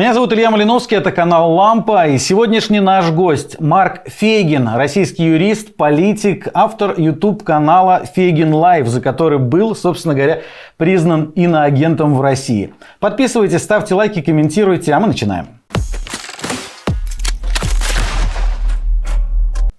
Меня зовут Илья Малиновский, это канал «Лампа». И сегодняшний наш гость Марк Фейгин, российский юрист, политик, автор YouTube-канала «Фейгин Лайв», за который был, собственно говоря, признан иноагентом в России. Подписывайтесь, ставьте лайки, комментируйте, а мы начинаем.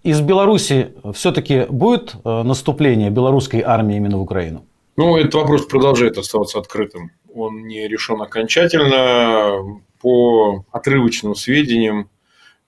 Из Беларуси все-таки будет э, наступление белорусской армии именно в Украину? Ну, этот вопрос продолжает оставаться открытым. Он не решен окончательно по отрывочным сведениям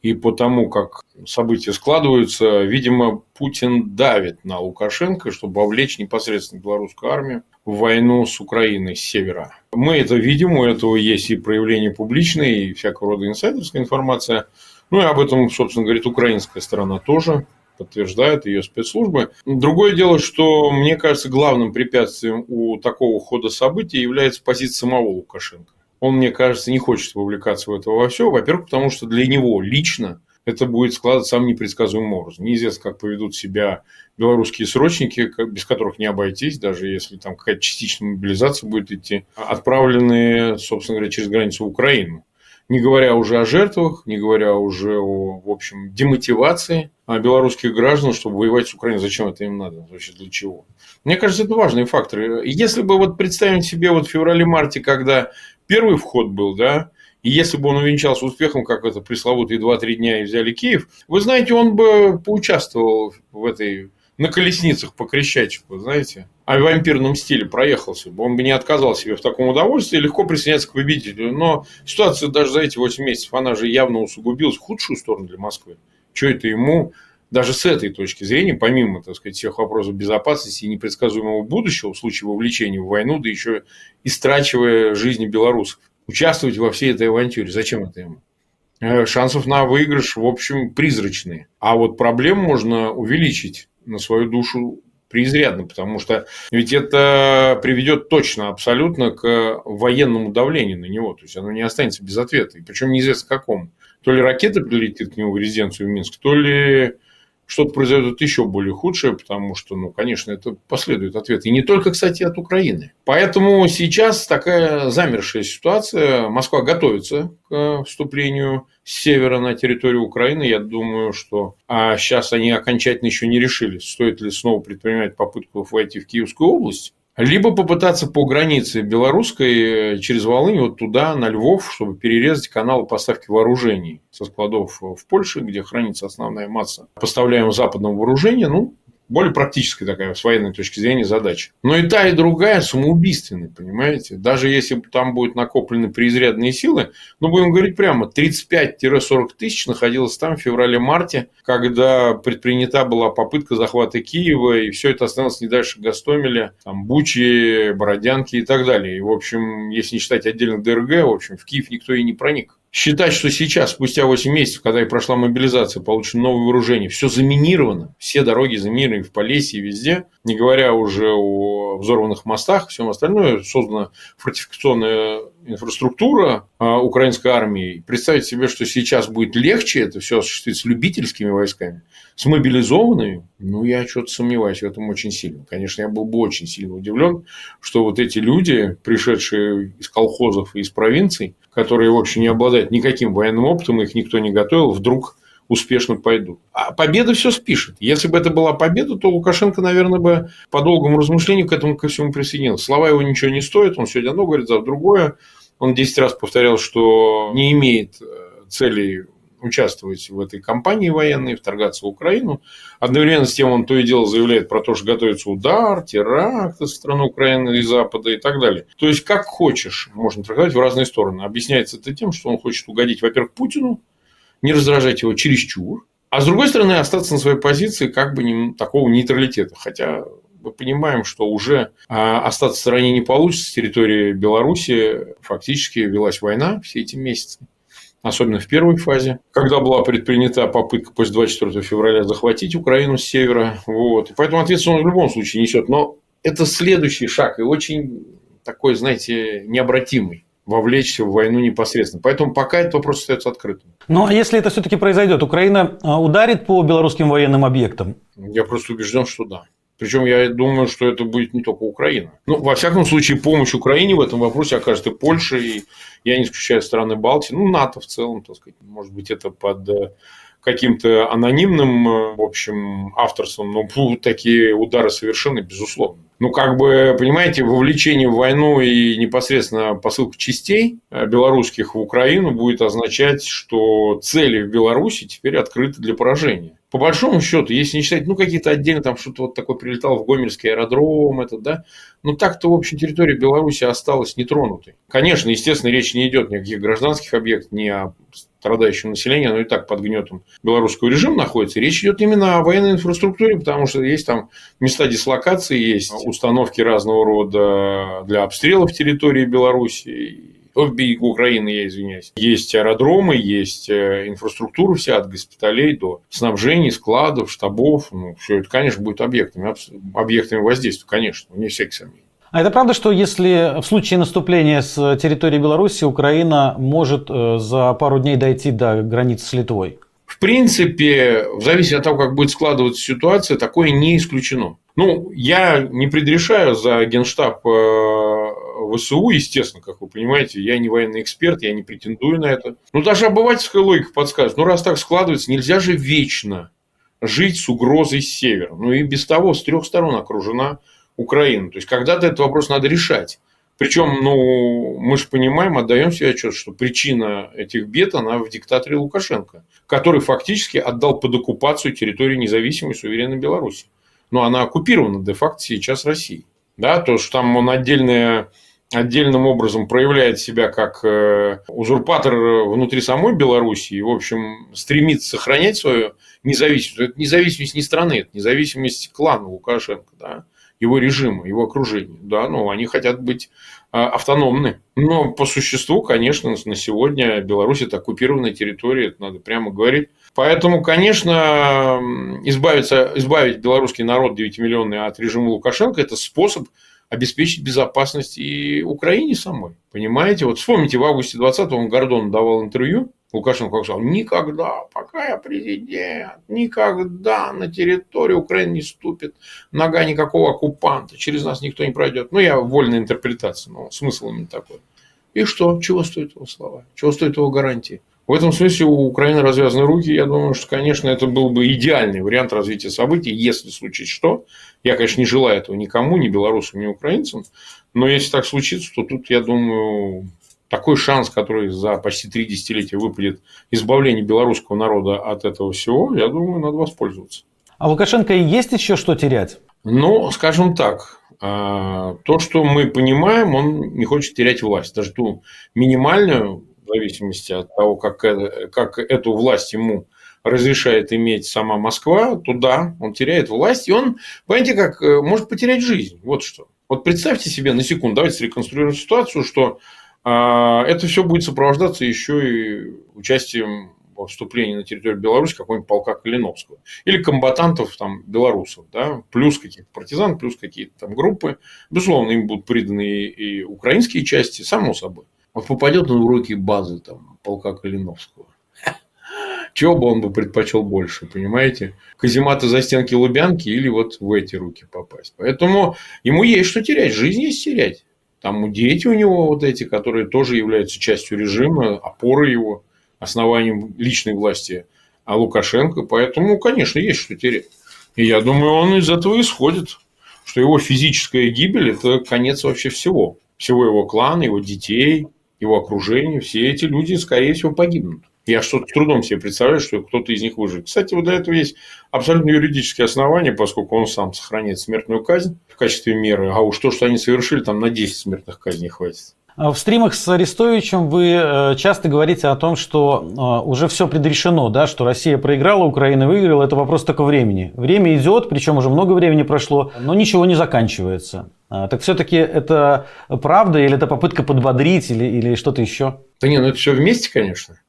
и по тому, как события складываются, видимо, Путин давит на Лукашенко, чтобы вовлечь непосредственно белорусскую армию в войну с Украиной с севера. Мы это видим, у этого есть и проявление публичное, и всякого рода инсайдерская информация. Ну и об этом, собственно, говорит украинская сторона тоже подтверждают ее спецслужбы. Другое дело, что, мне кажется, главным препятствием у такого хода событий является позиция самого Лукашенко он, мне кажется, не хочет вовлекаться в это во все. Во-первых, потому что для него лично это будет складываться самым непредсказуемым образом. Неизвестно, как поведут себя белорусские срочники, без которых не обойтись, даже если там какая-то частичная мобилизация будет идти, отправленные, собственно говоря, через границу в Украину. Не говоря уже о жертвах, не говоря уже о, в общем, демотивации белорусских граждан, чтобы воевать с Украиной. Зачем это им надо? Вообще для чего? Мне кажется, это важные факторы. Если бы вот представить себе вот в феврале-марте, когда первый вход был, да, и если бы он увенчался успехом, как это пресловутые 2-3 дня и взяли Киев, вы знаете, он бы поучаствовал в этой на колесницах по Крещатику, знаете, а в вампирном стиле проехался бы. Он бы не отказал себе в таком удовольствии, легко присоединяться к победителю. Но ситуация даже за эти 8 месяцев, она же явно усугубилась в худшую сторону для Москвы. Что это ему даже с этой точки зрения, помимо, так сказать, всех вопросов безопасности и непредсказуемого будущего в случае вовлечения в войну, да еще истрачивая жизни белорусов, участвовать во всей этой авантюре. Зачем это ему? Э, шансов на выигрыш, в общем, призрачные. А вот проблем можно увеличить на свою душу преизрядно, потому что ведь это приведет точно, абсолютно к военному давлению на него. То есть оно не останется без ответа. И причем неизвестно какому. То ли ракета прилетит к нему в резиденцию в Минск, то ли что-то произойдет еще более худшее, потому что, ну, конечно, это последует ответ. И не только, кстати, от Украины. Поэтому сейчас такая замершая ситуация. Москва готовится к вступлению с севера на территорию Украины. Я думаю, что а сейчас они окончательно еще не решили, стоит ли снова предпринимать попытку войти в Киевскую область. Либо попытаться по границе белорусской э, через Волынь вот туда, на Львов, чтобы перерезать каналы поставки вооружений со складов в Польше, где хранится основная масса поставляемого западного вооружения. Ну, более практическая такая, с военной точки зрения, задача. Но и та, и другая самоубийственны, понимаете? Даже если там будут накоплены преизрядные силы, ну, будем говорить прямо, 35-40 тысяч находилось там в феврале-марте, когда предпринята была попытка захвата Киева, и все это осталось не дальше Гастомеля, там, Бучи, Бородянки и так далее. И, в общем, если не считать отдельно ДРГ, в общем, в Киев никто и не проник считать, что сейчас, спустя 8 месяцев, когда и прошла мобилизация, получено новое вооружение, все заминировано, все дороги заминированы в Полесье везде, не говоря уже о взорванных мостах, всем остальное, создана фортификационная инфраструктура а, украинской армии. Представить себе, что сейчас будет легче это все осуществить с любительскими войсками, с мобилизованными, ну, я что-то сомневаюсь в этом очень сильно. Конечно, я был бы очень сильно удивлен, что вот эти люди, пришедшие из колхозов и из провинций, которые, в общем, не обладают никаким военным опытом, их никто не готовил, вдруг успешно пойдут. А победа все спишет. Если бы это была победа, то Лукашенко, наверное, бы по долгому размышлению к этому ко всему присоединился. Слова его ничего не стоят, он сегодня одно говорит, завтра другое. Он 10 раз повторял, что не имеет э, целей участвовать в этой кампании военной, вторгаться в Украину. Одновременно с тем он то и дело заявляет про то, что готовится удар, теракт со стороны Украины и Запада и так далее. То есть, как хочешь, можно трактовать в разные стороны. Объясняется это тем, что он хочет угодить, во-первых, Путину, не раздражать его чересчур, а с другой стороны остаться на своей позиции как бы не, такого нейтралитета. Хотя мы понимаем, что уже а, остаться в стороне не получится. С территории Беларуси фактически велась война все эти месяцы особенно в первой фазе, когда была предпринята попытка после 24 февраля захватить Украину с севера. Вот. И поэтому ответственность он в любом случае несет. Но это следующий шаг и очень такой, знаете, необратимый вовлечься в войну непосредственно. Поэтому пока этот вопрос остается открытым. Ну, а если это все-таки произойдет, Украина а, ударит по белорусским военным объектам? Я просто убежден, что да. Причем я думаю, что это будет не только Украина. Ну, во всяком случае, помощь Украине в этом вопросе окажет и Польша, и я не исключаю страны Балтии, ну, НАТО в целом, так сказать. Может быть, это под э, каким-то анонимным, э, в общем, авторством, но будут такие удары совершенно безусловно. Ну, как бы, понимаете, вовлечение в войну и непосредственно посылка частей э, белорусских в Украину будет означать, что цели в Беларуси теперь открыты для поражения по большому счету, если не считать, ну, какие-то отдельно там что-то вот такое прилетало в Гомельский аэродром, это, да, ну, так-то, в общем, территория Беларуси осталась нетронутой. Конечно, естественно, речь не идет ни о каких гражданских объектах, ни о страдающем населении, оно и так под гнетом белорусского режима находится. Речь идет именно о военной инфраструктуре, потому что есть там места дислокации, есть установки разного рода для обстрелов территории Беларуси, Украины, я извиняюсь. Есть аэродромы, есть э, инфраструктура вся от госпиталей до снабжений, складов, штабов. Ну, все это, конечно, будет объектами, объектами воздействия, конечно, не всякий сомнений. А это правда, что если в случае наступления с территории Беларуси Украина может э, за пару дней дойти до границы с Литвой? В принципе, в зависимости от того, как будет складываться ситуация, такое не исключено. Ну, я не предрешаю за генштаб э, ВСУ, естественно, как вы понимаете, я не военный эксперт, я не претендую на это. Ну, даже обывательская логика подсказывает. Ну, раз так складывается, нельзя же вечно жить с угрозой с севера. Ну, и без того с трех сторон окружена Украина. То есть, когда-то этот вопрос надо решать. Причем, ну, мы же понимаем, отдаем себе отчет, что причина этих бед, она в диктаторе Лукашенко, который фактически отдал под оккупацию территории независимой суверенной Беларуси. Но она оккупирована де-факто сейчас Россией. Да, то, что там он отдельная отдельным образом проявляет себя как э, узурпатор внутри самой Беларуси и, в общем, стремится сохранять свою независимость. Это независимость не страны, это независимость клана Лукашенко, да, его режима, его окружения. Да, ну, они хотят быть а, автономны. Но по существу, конечно, на сегодня Беларусь это оккупированная территория, это надо прямо говорить. Поэтому, конечно, избавиться, избавить белорусский народ 9-миллионный от режима Лукашенко – это способ обеспечить безопасность и Украине самой. Понимаете? Вот вспомните, в августе 20-го он Гордон давал интервью, Лукашенко сказал, никогда, пока я президент, никогда на территорию Украины не ступит нога никакого оккупанта, через нас никто не пройдет. Ну, я вольная интерпретация, но смысл именно такой. И что? Чего стоит его слова? Чего стоит его гарантии? В этом смысле у Украины развязаны руки. Я думаю, что, конечно, это был бы идеальный вариант развития событий, если случится что. Я, конечно, не желаю этого никому, ни белорусам, ни украинцам. Но если так случится, то тут, я думаю, такой шанс, который за почти три десятилетия выпадет избавление белорусского народа от этого всего, я думаю, надо воспользоваться. А Лукашенко есть еще что терять? Ну, скажем так, а, то, что мы понимаем, он не хочет терять власть. Даже ту минимальную в зависимости от того, как, э, как эту власть ему разрешает иметь сама Москва, туда он теряет власть, и он, понимаете, как э, может потерять жизнь. Вот что. Вот представьте себе на секунду, давайте среконструируем ситуацию, что э, это все будет сопровождаться еще и участием во вступлении на территорию Беларуси какого-нибудь полка Калиновского. Или комбатантов там, белорусов, да, плюс каких-то партизан, плюс какие-то там группы. Безусловно, им будут приданы и, и украинские части, само собой. Вот попадет он в руки базы там, полка Калиновского. Чего бы он бы предпочел больше, понимаете? Казематы за стенки Лубянки или вот в эти руки попасть. Поэтому ему есть что терять, жизнь есть терять. Там дети у него вот эти, которые тоже являются частью режима, опорой его, основанием личной власти а Лукашенко. Поэтому, конечно, есть что терять. И я думаю, он из этого исходит, что его физическая гибель – это конец вообще всего. Всего его клана, его детей, его окружение, все эти люди, скорее всего, погибнут. Я что-то с трудом себе представляю, что кто-то из них выживет. Кстати, вот для этого есть абсолютно юридические основания, поскольку он сам сохраняет смертную казнь в качестве меры. А уж то, что они совершили, там на 10 смертных казней хватит. А в стримах с Арестовичем вы э, часто говорите о том, что э, уже все предрешено, да, что Россия проиграла, Украина выиграла, это вопрос только времени. Время идет, причем уже много времени прошло, но ничего не заканчивается. А, так все-таки это правда или это попытка подбодрить или, или что-то еще? Да нет, ну это все вместе, конечно.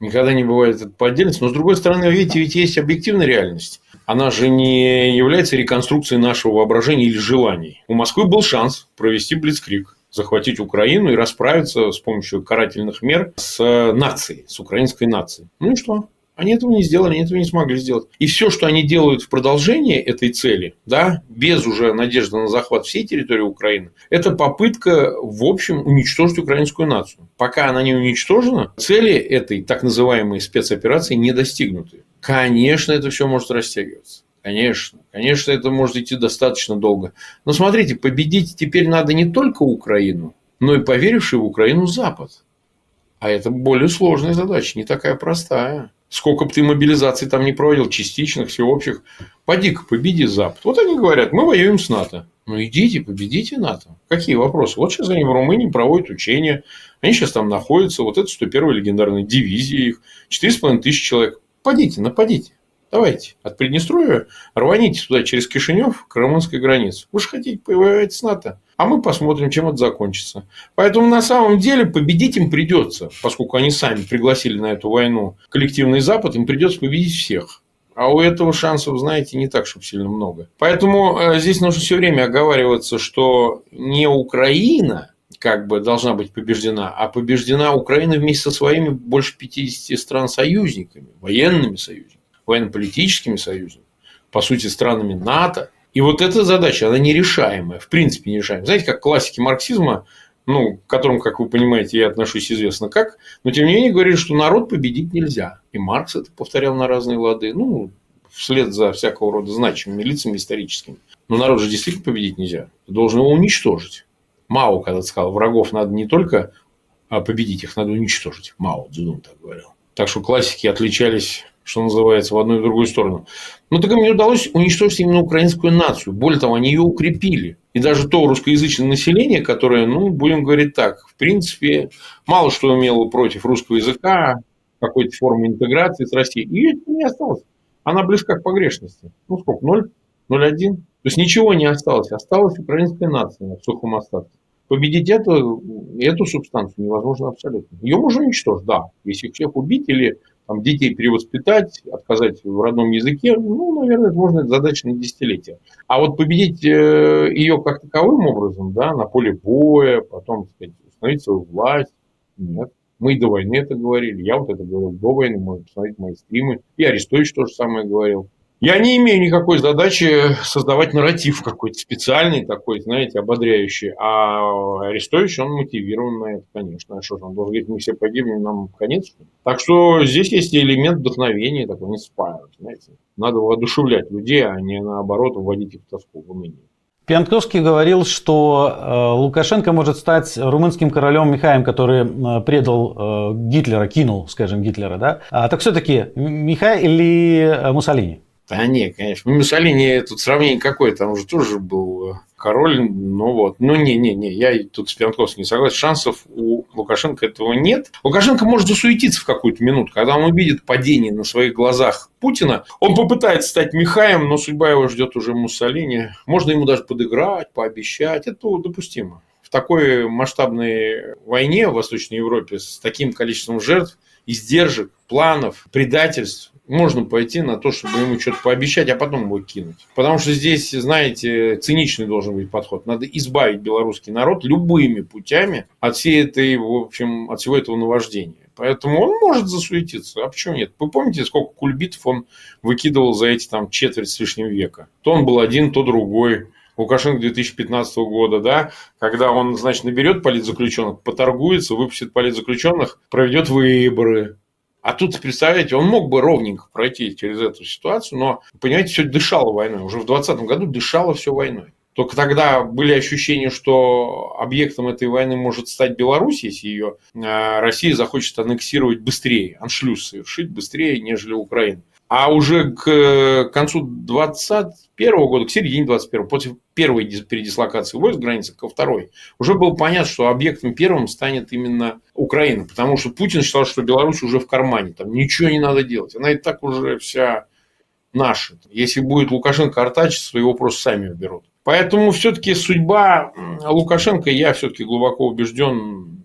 Никогда не бывает это по отдельности. Но с другой стороны, видите, ведь есть объективная реальность. Она же не является реконструкцией нашего воображения или желаний. У Москвы был шанс провести блицкрик захватить Украину и расправиться с помощью карательных мер с нацией, с украинской нацией. Ну и что? Они этого не сделали, они этого не смогли сделать. И все, что они делают в продолжение этой цели, да, без уже надежды на захват всей территории Украины, это попытка, в общем, уничтожить украинскую нацию. Пока она не уничтожена, цели этой так называемой спецоперации не достигнуты. Конечно, это все может растягиваться. Конечно, конечно, это может идти достаточно долго. Но смотрите, победить теперь надо не только Украину, но и поверивший в Украину Запад. А это более сложная задача, не такая простая. Сколько бы ты мобилизаций там не проводил, частичных, всеобщих, поди-ка победи Запад. Вот они говорят, мы воюем с НАТО. Ну, идите, победите НАТО. Какие вопросы? Вот сейчас они в Румынии проводят учения. Они сейчас там находятся. Вот это 101-я легендарная дивизия их. 4,5 тысячи человек. Подите, нападите. Давайте. От Приднестровья рваните туда через Кишинев к румынской границе. Вы же хотите повоевать с НАТО. А мы посмотрим, чем это закончится. Поэтому на самом деле победить им придется, поскольку они сами пригласили на эту войну коллективный Запад, им придется победить всех. А у этого шансов, знаете, не так, чтобы сильно много. Поэтому э, здесь нужно все время оговариваться, что не Украина как бы должна быть побеждена, а побеждена Украина вместе со своими больше 50 стран-союзниками, военными союзниками, военно-политическими союзниками, по сути, странами НАТО. И вот эта задача, она нерешаемая, в принципе нерешаемая. Знаете, как классики марксизма, ну, к которым, как вы понимаете, я отношусь известно как, но тем не менее говорили, что народ победить нельзя. И Маркс это повторял на разные лады, ну, вслед за всякого рода значимыми лицами историческими. Но народ же действительно победить нельзя. Ты должен его уничтожить. Мао когда-то сказал, врагов надо не только а, победить, их надо уничтожить. Мао Цзэдун так говорил. Так что классики отличались что называется, в одну и в другую сторону. Но так им не удалось уничтожить именно украинскую нацию. Более того, они ее укрепили. И даже то русскоязычное население, которое, ну, будем говорить так, в принципе, мало что умело против русского языка, какой-то формы интеграции с Россией, ее не осталось. Она близка к погрешности. Ну, сколько? 0? 0,1? То есть, ничего не осталось. Осталась украинская нация в сухом остатке. Победить эту, эту субстанцию невозможно абсолютно. Ее можно уничтожить, да. Если всех убить или там, детей перевоспитать, отказать в родном языке, ну, наверное, это можно задача на десятилетия. А вот победить э, ее как таковым образом, да, на поле боя, потом, так сказать, установить свою власть, нет. Мы до войны это говорили, я вот это говорил до войны, можно посмотреть мои стримы, и Арестович то же самое говорил. Я не имею никакой задачи создавать нарратив какой-то специальный такой, знаете, ободряющий. А Арестович, он мотивирован на это, конечно. А что же, он должен говорить, мы все погибнем, нам конец? Так что здесь есть элемент вдохновения, такой inspire, знаете. Надо воодушевлять людей, а не наоборот вводить их в тоску, в уныние. Пьянковский говорил, что э, Лукашенко может стать румынским королем Михаем, который э, предал э, Гитлера, кинул, скажем, Гитлера. Да? А, так все-таки Михай или Муссолини? Да нет, конечно. Ну, Муссолини тут сравнение какое, там уже тоже был э, король, ну вот. Ну, не-не-не, я тут с Пьянковским не согласен. Шансов у Лукашенко этого нет. Лукашенко может засуетиться в какую-то минуту, когда он увидит падение на своих глазах Путина. Он попытается стать Михаем, но судьба его ждет уже Муссолини. Можно ему даже подыграть, пообещать. Это допустимо. В такой масштабной войне в Восточной Европе с таким количеством жертв, издержек, планов, предательств, можно пойти на то, чтобы ему что-то пообещать, а потом его кинуть. Потому что здесь, знаете, циничный должен быть подход. Надо избавить белорусский народ любыми путями от всей этой, в общем, от всего этого наваждения. Поэтому он может засуетиться. А почему нет? Вы помните, сколько кульбитов он выкидывал за эти там четверть с лишним века? То он был один, то другой. Лукашенко 2015 года, да, когда он, значит, наберет политзаключенных, поторгуется, выпустит политзаключенных, проведет выборы, а тут, представляете, он мог бы ровненько пройти через эту ситуацию, но, понимаете, все дышало войной. Уже в 2020 году дышало все войной. Только тогда были ощущения, что объектом этой войны может стать Беларусь, если ее э, Россия захочет аннексировать быстрее, аншлюз совершить быстрее, нежели Украина. А уже к э, концу 2021 года, к середине 2021, после первой передислокации войск границы ко второй, уже было понятно, что объектом первым станет именно Украина. Потому что Путин считал, что Беларусь уже в кармане, там ничего не надо делать. Она и так уже вся наша. Если будет Лукашенко артачиться, то его просто сами уберут. Поэтому все-таки судьба Лукашенко, я все-таки глубоко убежден,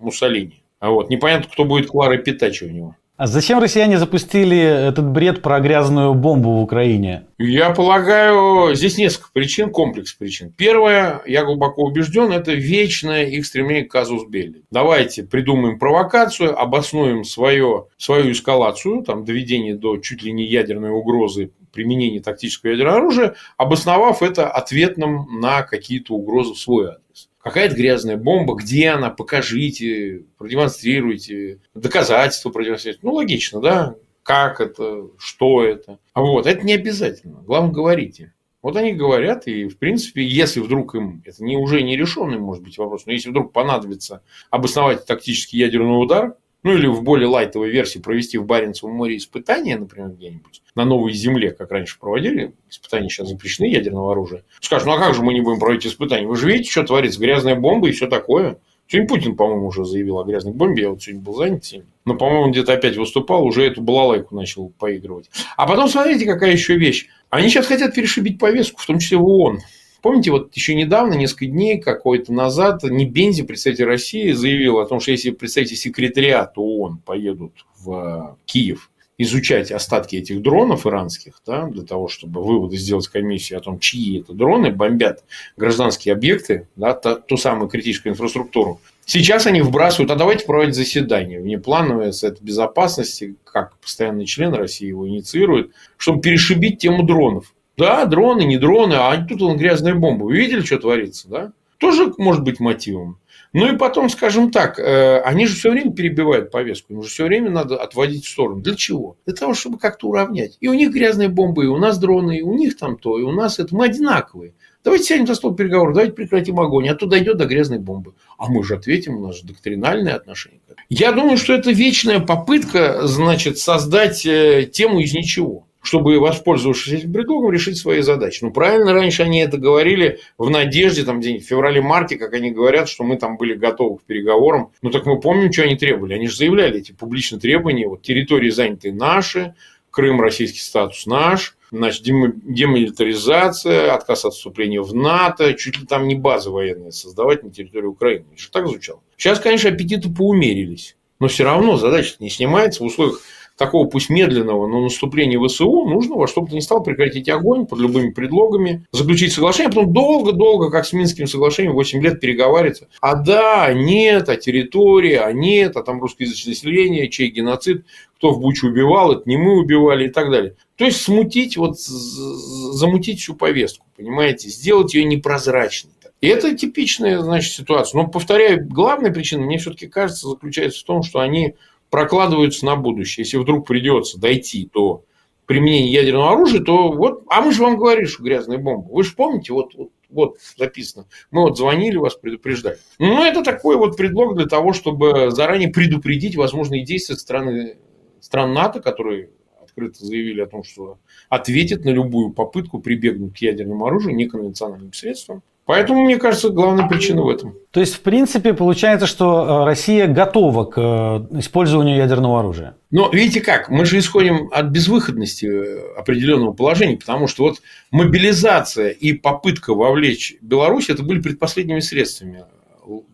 Муссолини. А вот непонятно, кто будет Клара Питачи у него. А зачем россияне запустили этот бред про грязную бомбу в Украине? Я полагаю, здесь несколько причин, комплекс причин. Первое, я глубоко убежден, это вечное их стремление к казус белли. Давайте придумаем провокацию, обоснуем свое, свою эскалацию, там, доведение до чуть ли не ядерной угрозы применения тактического ядерного оружия, обосновав это ответным на какие-то угрозы в свой адрес какая-то грязная бомба, где она, покажите, продемонстрируйте, доказательства продемонстрируйте. Ну, логично, да? Как это, что это. А вот, это не обязательно. Главное, говорите. Вот они говорят, и, в принципе, если вдруг им, это не, уже не решенный, может быть, вопрос, но если вдруг понадобится обосновать тактический ядерный удар, ну или в более лайтовой версии провести в Баренцевом море испытания, например, где-нибудь, на новой земле, как раньше проводили, испытания сейчас запрещены ядерного оружия. Скажут, ну а как же мы не будем проводить испытания? Вы же видите, что творится, грязная бомба и все такое. Сегодня Путин, по-моему, уже заявил о грязной бомбе. Я вот сегодня был занят сегодня. Но, по-моему, где-то опять выступал, уже эту балалайку начал поигрывать. А потом смотрите, какая еще вещь. Они сейчас хотят перешибить повестку, в том числе в ООН. Помните, вот еще недавно, несколько дней, какой-то назад, Небензи, представитель России, заявил о том, что если представители секретариата ООН поедут в Киев изучать остатки этих дронов иранских, да, для того, чтобы выводы сделать комиссию о том, чьи это дроны бомбят гражданские объекты, да, ту, ту самую критическую инфраструктуру. Сейчас они вбрасывают, а давайте проводить заседание внеплановое Совет Безопасности, как постоянный член России его инициирует, чтобы перешибить тему дронов. Да, дроны, не дроны, а тут он грязная бомба. Вы видели, что творится, да? Тоже может быть мотивом. Ну и потом, скажем так, э, они же все время перебивают повестку, им же все время надо отводить в сторону. Для чего? Для того, чтобы как-то уравнять. И у них грязные бомбы, и у нас дроны, и у них там то, и у нас это. Мы одинаковые. Давайте сядем за стол переговоров, давайте прекратим огонь, а то дойдет до грязной бомбы. А мы же ответим, у нас же доктринальное отношение. Я думаю, что это вечная попытка, значит, создать э, тему из ничего чтобы, воспользовавшись этим предлогом, решить свои задачи. Ну, правильно, раньше они это говорили в надежде, там, день в феврале-марте, как они говорят, что мы там были готовы к переговорам. Ну, так мы помним, что они требовали. Они же заявляли эти публичные требования. Вот территории заняты наши, Крым, российский статус наш, значит, демилитаризация, отказ от вступления в НАТО, чуть ли там не базы военные создавать на территории Украины. Это же так звучало. Сейчас, конечно, аппетиты поумерились. Но все равно задача не снимается в условиях такого пусть медленного, но наступления ВСУ нужно во что бы то ни стало прекратить огонь под любыми предлогами, заключить соглашение, а потом долго-долго, как с Минским соглашением, 8 лет переговариваться. А да, нет, а территория, а нет, а там русскоязычное население, чей геноцид, кто в Бучу убивал, это не мы убивали и так далее. То есть смутить, вот замутить всю повестку, понимаете, сделать ее непрозрачной. И это типичная, значит, ситуация. Но, повторяю, главная причина, мне все-таки кажется, заключается в том, что они прокладываются на будущее. Если вдруг придется дойти до применения ядерного оружия, то вот, а мы же вам говорили, что грязная бомба. Вы же помните, вот, вот, вот записано. Мы вот звонили вас, предупреждали. Ну, это такой вот предлог для того, чтобы заранее предупредить возможные действия страны, стран НАТО, которые открыто заявили о том, что ответят на любую попытку прибегнуть к ядерному оружию неконвенциональным средством. Поэтому, мне кажется, главная причина в этом. То есть, в принципе, получается, что э, Россия готова к э, использованию ядерного оружия. Но видите как, мы же исходим от безвыходности э, определенного положения, потому что вот мобилизация и попытка вовлечь Беларусь, это были предпоследними средствами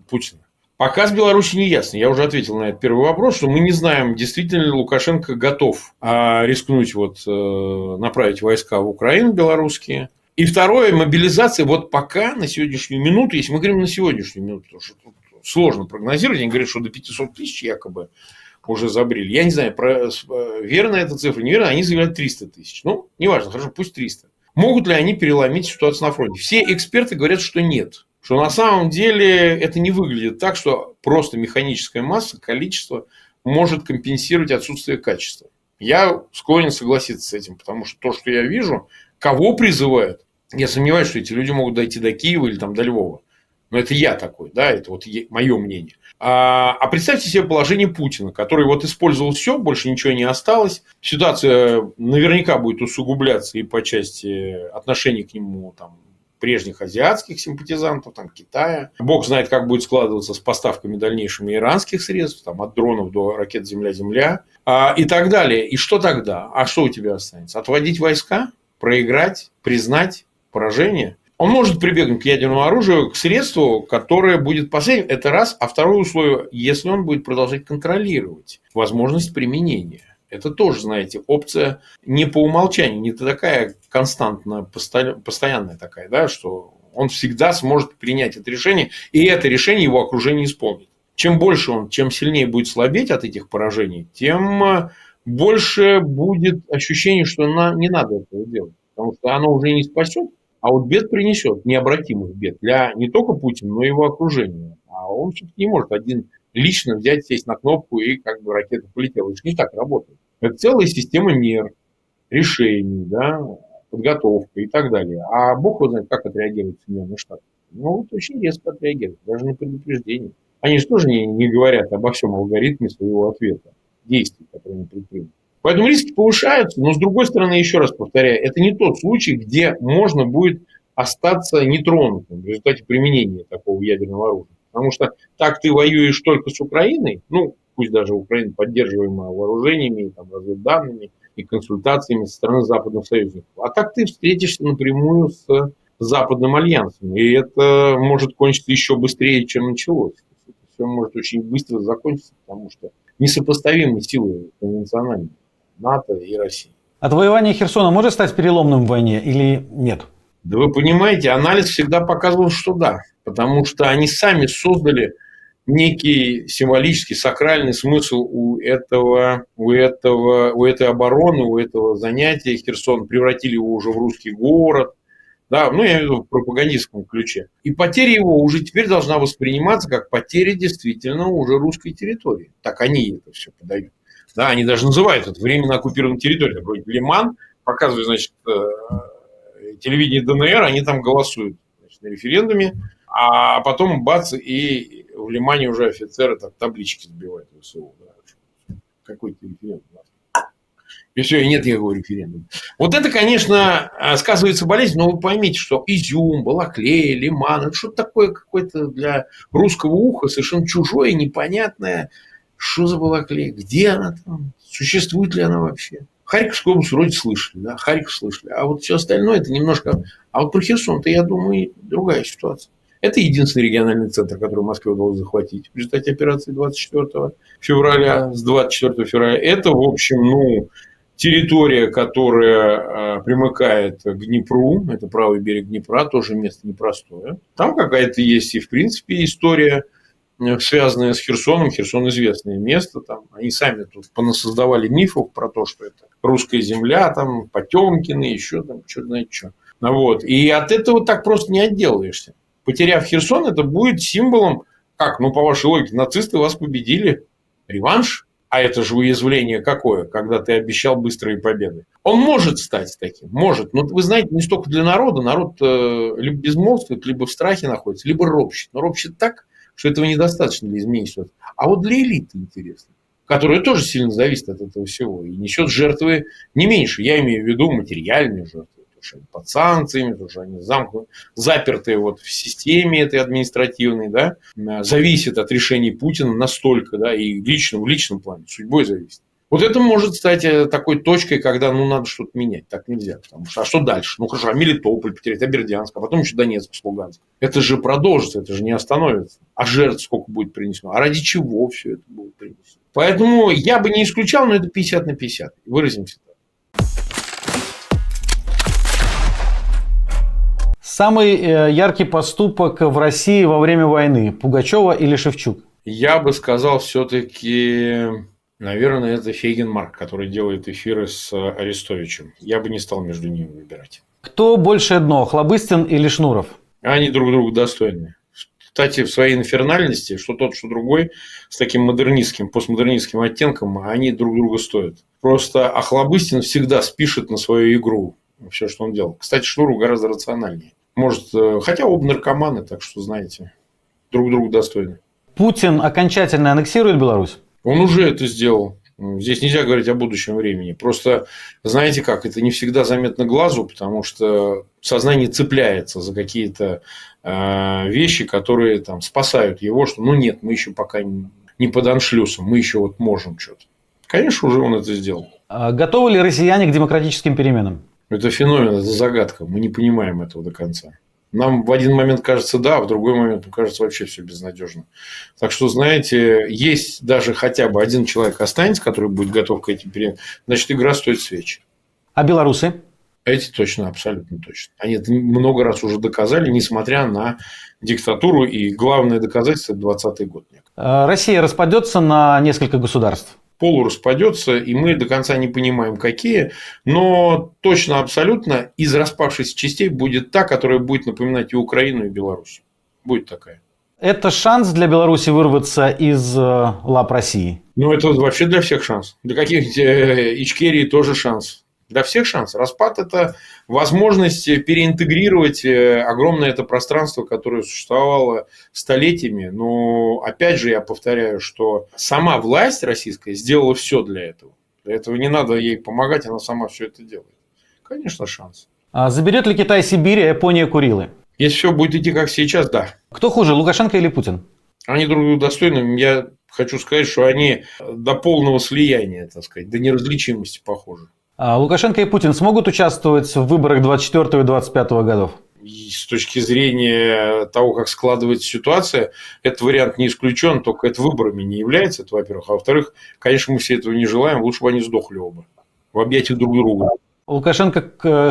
Путина. Пока с Беларуси не ясно. Я уже ответил на этот первый вопрос, что мы не знаем, действительно ли Лукашенко готов а, рискнуть вот, направить войска в Украину белорусские и второе, мобилизация. Вот пока на сегодняшнюю минуту, если мы говорим на сегодняшнюю минуту, потому что тут сложно прогнозировать, они говорят, что до 500 тысяч якобы уже забрили. Я не знаю, про, э, верно эта цифра, неверно, они заявляют 300 тысяч. Ну, неважно, хорошо, пусть 300. Могут ли они переломить ситуацию на фронте? Все эксперты говорят, что нет. Что на самом деле это не выглядит так, что просто механическая масса, количество может компенсировать отсутствие качества. Я склонен согласиться с этим, потому что то, что я вижу, кого призывают, я сомневаюсь, что эти люди могут дойти до Киева или там до Львова. Но это я такой, да, это вот мое мнение. А, а представьте себе положение Путина, который вот использовал все, больше ничего не осталось. Ситуация наверняка будет усугубляться и по части отношений к нему там, прежних азиатских симпатизантов, там, Китая. Бог знает, как будет складываться с поставками дальнейшими иранских средств, там, от дронов до ракет Земля-Земля а, и так далее. И что тогда? А что у тебя останется? Отводить войска? Проиграть? Признать? Поражение. Он может прибегнуть к ядерному оружию, к средству, которое будет последним. Это раз. А второе условие, если он будет продолжать контролировать возможность применения. Это тоже, знаете, опция не по умолчанию, не такая константная, постоянная такая, да, что он всегда сможет принять это решение, и это решение его окружение исполнит. Чем больше он, чем сильнее будет слабеть от этих поражений, тем э, больше будет ощущение, что на, не надо этого делать. Потому что оно уже не спасет, а вот бед принесет, необратимых бед для не только Путина, но и его окружения. А он все-таки не может один лично взять, сесть на кнопку и как бы ракета полетела. Это не так работает. Это целая система мер, решений, да, подготовка и так далее. А Бог его знает, как отреагирует Соединенные Штаты. Ну, вот очень резко отреагируют, даже на предупреждение. Они же тоже не, не говорят обо всем алгоритме своего ответа, действий, которые они предпримут. Поэтому риски повышаются, но с другой стороны, еще раз повторяю, это не тот случай, где можно будет остаться нетронутым в результате применения такого ядерного оружия. Потому что так ты воюешь только с Украиной, ну, пусть даже Украина поддерживаемая вооружениями, там, разведданными и консультациями со стороны западных союзников. А так ты встретишься напрямую с западным альянсом. И это может кончиться еще быстрее, чем началось. Это все может очень быстро закончиться, потому что несопоставимые силы конвенциональные НАТО и России. Отвоевание Херсона может стать переломным в войне или нет? Да вы понимаете, анализ всегда показывал, что да. Потому что они сами создали некий символический, сакральный смысл у этого, у этого, у этой обороны, у этого занятия. Херсон превратили его уже в русский город. Да, ну, я имею в виду в пропагандистском ключе. И потеря его уже теперь должна восприниматься как потеря действительно уже русской территории. Так они это все подают. Да, они даже называют это временно оккупированной территорией. Вроде Лиман, показывают, значит, э, телевидение ДНР, они там голосуют значит, на референдуме, а потом бац, и в Лимане уже офицеры там таблички сбивают ВСУ. Да. Какой то референдум? И все, и нет никакого референдума. Вот это, конечно, сказывается болезнь, но вы поймите, что Изюм, Балаклея, Лиман, это что-то такое какое-то для русского уха совершенно чужое, непонятное. Что за Балаклея? Где она там? Существует ли она вообще? Харьковскую область вроде слышали, да, Харьков слышали. А вот все остальное это немножко... А вот про Херсон-то, я думаю, другая ситуация. Это единственный региональный центр, который Москве удалось захватить в результате операции 24 февраля, с 24 февраля. Это, в общем, ну, территория, которая э, примыкает к Днепру, это правый берег Днепра, тоже место непростое. Там какая-то есть и, в принципе, история, э, связанная с Херсоном. Херсон известное место. Там. Они сами тут понасоздавали мифов про то, что это русская земля, там, Потемкины, еще там, что знает что. Вот. И от этого так просто не отделаешься потеряв Херсон, это будет символом, как, ну, по вашей логике, нацисты вас победили, реванш, а это же уязвление какое, когда ты обещал быстрые победы. Он может стать таким, может. Но вы знаете, не столько для народа. Народ э, либо безмолвствует, либо в страхе находится, либо ропщет. Но ропщет так, что этого недостаточно для изменить что-то. А вот для элиты интересно, которая тоже сильно зависит от этого всего и несет жертвы не меньше. Я имею в виду материальные жертвы потому что они под санкциями, потому что они замкнуты, запертые вот в системе этой административной, да, зависит от решений Путина настолько, да, и лично, в личном плане, судьбой зависит. Вот это может стать э, такой точкой, когда ну, надо что-то менять. Так нельзя. Потому что, а что дальше? Ну хорошо, а Мелитополь потерять, а Бердянск, а потом еще Донецк, Луганск. Это же продолжится, это же не остановится. А жертв сколько будет принесено? А ради чего все это будет принесено? Поэтому я бы не исключал, но это 50 на 50. Выразимся Самый э, яркий поступок в России во время войны – Пугачева или Шевчук? Я бы сказал все-таки, наверное, это Фейген Марк, который делает эфиры с Арестовичем. Я бы не стал между ними выбирать. Кто больше дно, Хлобыстин или Шнуров? Они друг друга достойны. Кстати, в своей инфернальности, что тот, что другой, с таким модернистским, постмодернистским оттенком, они друг друга стоят. Просто Охлобыстин всегда спишет на свою игру все, что он делал. Кстати, Шнуру гораздо рациональнее. Может, э, хотя оба наркоманы, так что, знаете, друг другу достойны. Путин окончательно аннексирует Беларусь? Он уже это сделал. Здесь нельзя говорить о будущем времени. Просто, знаете как, это не всегда заметно глазу, потому что сознание цепляется за какие-то э, вещи, которые там спасают его, что ну нет, мы еще пока не, под аншлюсом, мы еще вот можем что-то. Конечно, уже он это сделал. А готовы ли россияне к демократическим переменам? Это феномен, это загадка. Мы не понимаем этого до конца. Нам в один момент кажется да, а в другой момент кажется вообще все безнадежно. Так что, знаете, есть даже хотя бы один человек останется, который будет готов к этим переменам, значит, игра стоит свечи. А белорусы? Эти точно, абсолютно точно. Они это много раз уже доказали, несмотря на диктатуру. И главное доказательство – это 20 год. Э, Россия распадется на несколько государств полу распадется, и мы до конца не понимаем, какие, но точно абсолютно из распавшихся частей будет та, которая будет напоминать и Украину, и Беларусь. Будет такая. Это шанс для Беларуси вырваться из э, лап России? Ну, это вообще для всех шанс. Для каких-нибудь э, Ичкерии тоже шанс. Для всех шанс. Распад – это возможность переинтегрировать э, огромное это пространство, которое существовало столетиями. Но, опять же, я повторяю, что сама власть российская сделала все для этого. Для этого не надо ей помогать, она сама все это делает. Конечно, шанс. А заберет ли Китай Сибирь, а Япония Курилы? Если все будет идти как сейчас, да. Кто хуже, Лукашенко или Путин? Они друг друга достойны. Я хочу сказать, что они до полного слияния, так сказать, до неразличимости похожи. А Лукашенко и Путин смогут участвовать в выборах 24 и 25 годов? С точки зрения того, как складывается ситуация, этот вариант не исключен, только это выборами не является, это во-первых. А во-вторых, конечно, мы все этого не желаем, лучше бы они сдохли оба в объятиях друг друга. Лукашенко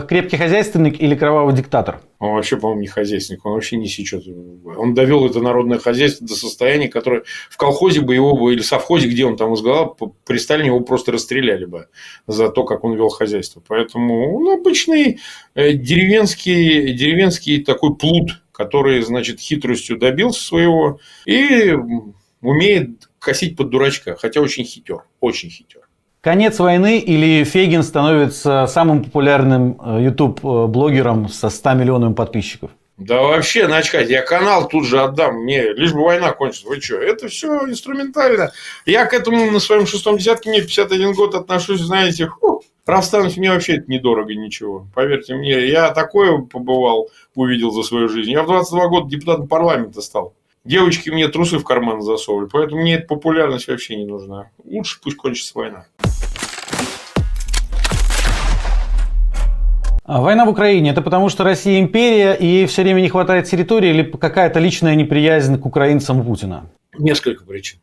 крепкий хозяйственник или кровавый диктатор? Он вообще, по-моему, не хозяйственник, он вообще не сечет. Он довел это народное хозяйство до состояния, которое в колхозе бы его бы, или совхозе, где он там возглавлял, при Сталине его просто расстреляли бы за то, как он вел хозяйство. Поэтому он обычный э, деревенский, деревенский такой плут, который, значит, хитростью добился своего и умеет косить под дурачка, хотя очень хитер, очень хитер. Конец войны или Фейгин становится самым популярным YouTube-блогером э, со 100 миллионами подписчиков? Да вообще, начкать, я канал тут же отдам, мне лишь бы война кончилась. Вы что, это все инструментально. Я к этому на своем шестом десятке, мне 51 год отношусь, знаете, фу, расстанусь, мне вообще это недорого ничего. Поверьте мне, я такое побывал, увидел за свою жизнь. Я в 22 года депутатом парламента стал. Девочки мне трусы в карман засовывали, поэтому мне эта популярность вообще не нужна. Лучше пусть кончится война. Война в Украине – это потому, что Россия империя, и ей все время не хватает территории, или какая-то личная неприязнь к украинцам Путина? Несколько причин.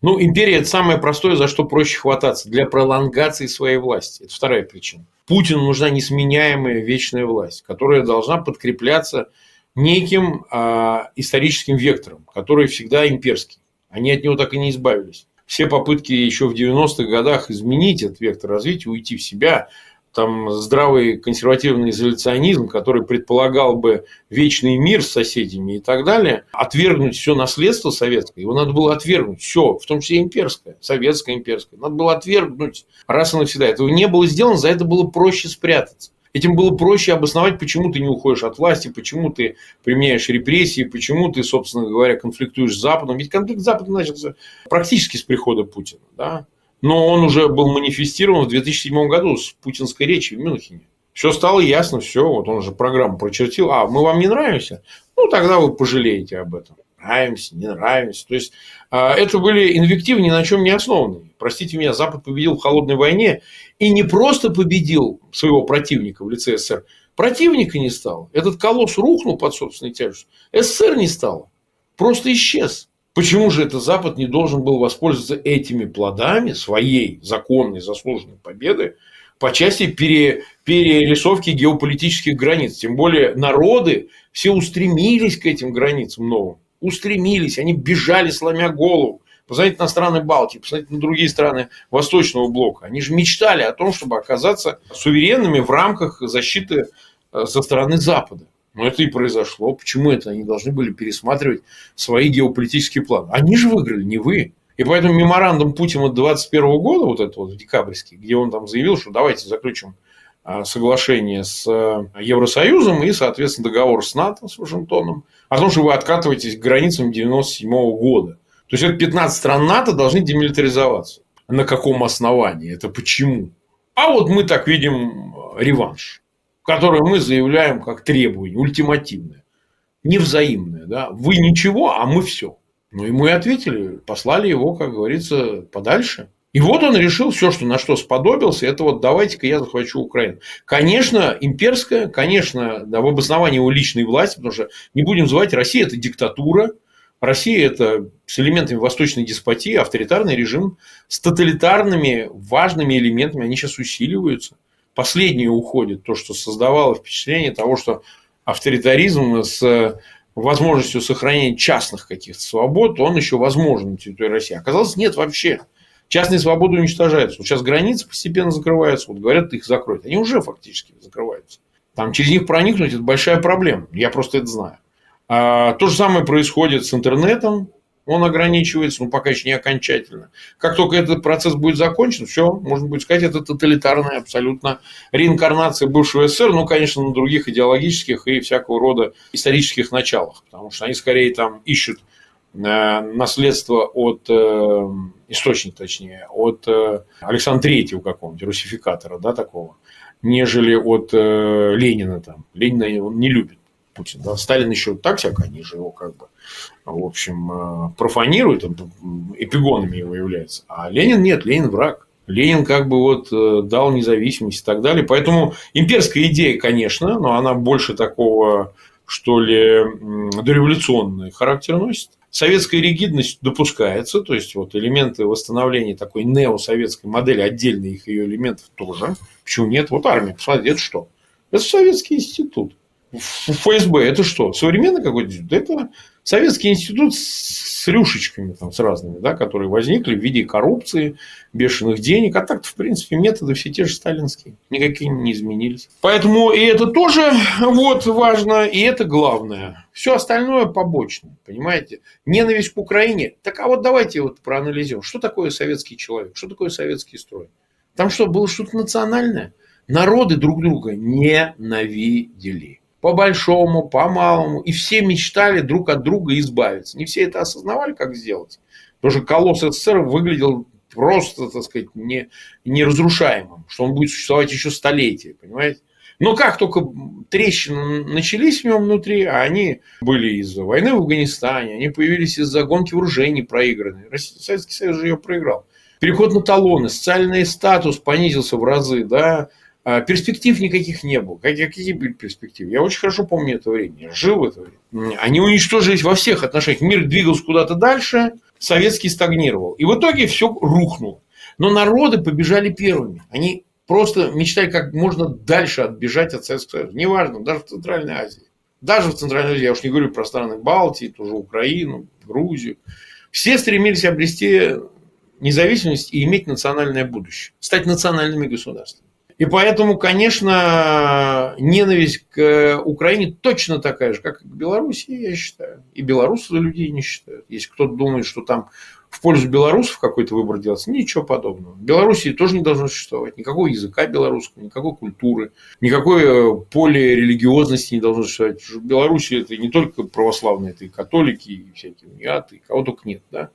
Ну, империя – это самое простое, за что проще хвататься, для пролонгации своей власти. Это вторая причина. Путину нужна несменяемая вечная власть, которая должна подкрепляться неким э, историческим вектором, который всегда имперский. Они от него так и не избавились. Все попытки еще в 90-х годах изменить этот вектор развития, уйти в себя – там здравый консервативный изоляционизм, который предполагал бы вечный мир с соседями и так далее, отвергнуть все наследство советское, его надо было отвергнуть, все, в том числе имперское, советское имперское, надо было отвергнуть раз и навсегда. Этого не было сделано, за это было проще спрятаться. Этим было проще обосновать, почему ты не уходишь от власти, почему ты применяешь репрессии, почему ты, собственно говоря, конфликтуешь с Западом. Ведь конфликт с Западом начался практически с прихода Путина. Да? Но он уже был манифестирован в 2007 году с путинской речи в Мюнхене. Все стало ясно, все, вот он же программу прочертил. А, мы вам не нравимся? Ну, тогда вы пожалеете об этом. Нравимся, не нравимся. То есть, а, это были инвективы ни на чем не основанные. Простите меня, Запад победил в холодной войне и не просто победил своего противника в лице СССР. Противника не стало. Этот колосс рухнул под собственной тяжестью. СССР не стало. Просто исчез. Почему же это Запад не должен был воспользоваться этими плодами своей законной заслуженной победы по части пере, перерисовки геополитических границ? Тем более народы все устремились к этим границам новым. Устремились, они бежали, сломя голову. Посмотрите на страны Балтии, посмотрите на другие страны Восточного блока. Они же мечтали о том, чтобы оказаться суверенными в рамках защиты э, со стороны Запада. Но это и произошло. Почему это они должны были пересматривать свои геополитические планы? Они же выиграли, не вы. И поэтому меморандум Путина 2021 года, вот этот вот декабрьский, где он там заявил, что давайте заключим а, соглашение с а, Евросоюзом и, соответственно, договор с НАТО, с Вашингтоном, о том, что вы откатываетесь к границам 1997 года. То есть, это 15 стран НАТО должны демилитаризоваться. На каком основании? Это почему? А вот мы так видим реванш которое мы заявляем как требование, ультимативное, невзаимное. Да? Вы ничего, а мы все. Ну и мы ответили, послали его, как говорится, подальше. И вот он решил все, что на что сподобился, это вот давайте-ка я захвачу Украину. Конечно, имперская, конечно, да, в обосновании его личной власти, потому что не будем звать, Россия – это диктатура, Россия – это с элементами восточной деспотии, авторитарный режим с тоталитарными важными элементами, они сейчас усиливаются. Последнее уходит то, что создавало впечатление того, что авторитаризм с возможностью сохранения частных каких-то свобод, он еще возможен на территории России. Оказалось, нет вообще. Частные свободы уничтожаются. Вот сейчас границы постепенно закрываются. Вот говорят, их закроют. Они уже фактически закрываются. Там через них проникнуть – это большая проблема. Я просто это знаю. А, то же самое происходит с интернетом. Он ограничивается, но пока еще не окончательно. Как только этот процесс будет закончен, все, можно будет сказать, это тоталитарная абсолютно реинкарнация бывшего СССР, ну, конечно, на других идеологических и всякого рода исторических началах, потому что они скорее там ищут э, наследство от э, источник, точнее, от э, Александра Третьего какого-нибудь, русификатора, да, такого, нежели от Ленина там. Ленина он не любит. Путин. Да? Сталин еще так всяко, они же его как бы, в общем, э, профанируют, эпигонами его являются. А Ленин нет, Ленин враг. Ленин как бы вот э, дал независимость и так далее. Поэтому имперская идея, конечно, но она больше такого, что ли, дореволюционный характер носит. Советская ригидность допускается, то есть вот элементы восстановления такой неосоветской модели, отдельных ее элементов тоже. Почему нет? Вот армия, посмотрите, это что? Это советский институт. ФСБ это что? Современный какой-то? Это Советский институт с рюшечками там, с разными, да, которые возникли в виде коррупции, бешеных денег. А так в принципе, методы все те же сталинские. Никакие не изменились. Поэтому и это тоже вот, важно, и это главное. Все остальное побочное, понимаете? Ненависть к Украине. Так а вот давайте вот проанализируем. Что такое советский человек? Что такое советский строй? Там что, было что-то национальное? Народы друг друга ненавидели по большому, по малому, и все мечтали друг от друга избавиться. Не все это осознавали, как сделать. Потому что колосс СССР выглядел просто, так сказать, не, неразрушаемым, что он будет существовать еще столетия, понимаете? Но как только трещины начались в нем внутри, а они были из-за войны в Афганистане, они появились из-за гонки вооружений проигранной. Советский Союз же ее проиграл. Переход на талоны, социальный статус понизился в разы, да, перспектив никаких не было. Какие, какие были перспективы? Я очень хорошо помню это время. Я жил в это время. Они уничтожились во всех отношениях. Мир двигался куда-то дальше, советский стагнировал. И в итоге все рухнуло. Но народы побежали первыми. Они просто мечтали как можно дальше отбежать от Советского Союза. Неважно, даже в Центральной Азии. Даже в Центральной Азии, я уж не говорю про страны Балтии, тоже Украину, Грузию. Все стремились обрести независимость и иметь национальное будущее. Стать национальными государствами. И поэтому, конечно, ненависть к Украине точно такая же, как и к Беларуси, я считаю. И белорусы людей не считают. Если кто-то думает, что там в пользу белорусов какой-то выбор делается, ничего подобного. В Беларуси тоже не должно существовать никакого языка белорусского, никакой культуры, никакой э, поле религиозности не должно существовать. В Беларуси это не только православные, это и католики, и всякие униаты, и кого только нет. Да?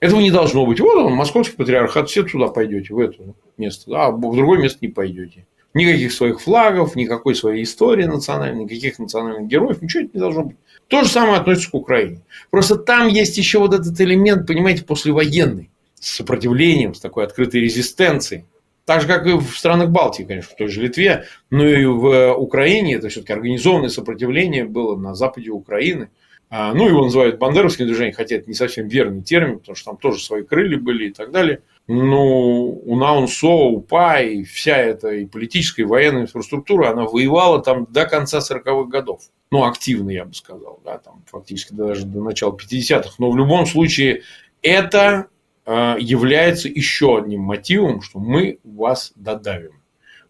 Этого не должно быть. Вот он, московский патриархат, все туда пойдете, в это место, а в другое место не пойдете. Никаких своих флагов, никакой своей истории национальной, никаких национальных героев, ничего это не должно быть. То же самое относится к Украине. Просто там есть еще вот этот элемент, понимаете, послевоенный, с сопротивлением, с такой открытой резистенцией. Так же, как и в странах Балтии, конечно, в той же Литве, но и в Украине это все-таки организованное сопротивление было на западе Украины – ну, его называют бандеровским движением, хотя это не совсем верный термин, потому что там тоже свои крылья были и так далее. Но у Наунсо, УПА и вся эта и политическая, и военная инфраструктура, она воевала там до конца 40-х годов. Ну, активно, я бы сказал, да, там фактически даже до начала 50-х. Но в любом случае это а, является еще одним мотивом, что мы вас додавим.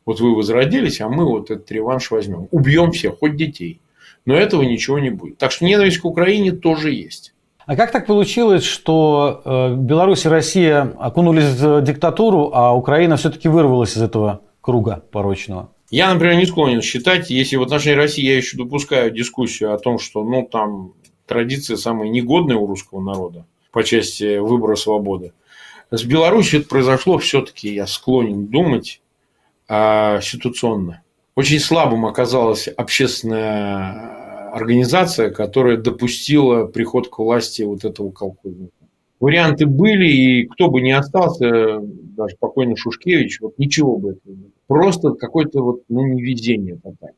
Вот вы возродились, а мы вот этот реванш возьмем. Убьем всех, хоть детей но этого ничего не будет. Так что ненависть к Украине тоже есть. А как так получилось, что э, Беларусь и Россия окунулись в диктатуру, а Украина все-таки вырвалась из этого круга порочного? Я, например, не склонен считать, если в отношении России я еще допускаю дискуссию о том, что ну, там традиция самая негодная у русского народа по части выбора свободы. С Беларусью это произошло все-таки, я склонен думать, а, ситуационно. Очень слабым оказалась общественная организация, которая допустила приход к власти вот этого колхозника. варианты были, и кто бы не остался, даже покойный Шушкевич, вот ничего бы этого не Просто какое-то вот, ну, невезение тотальное.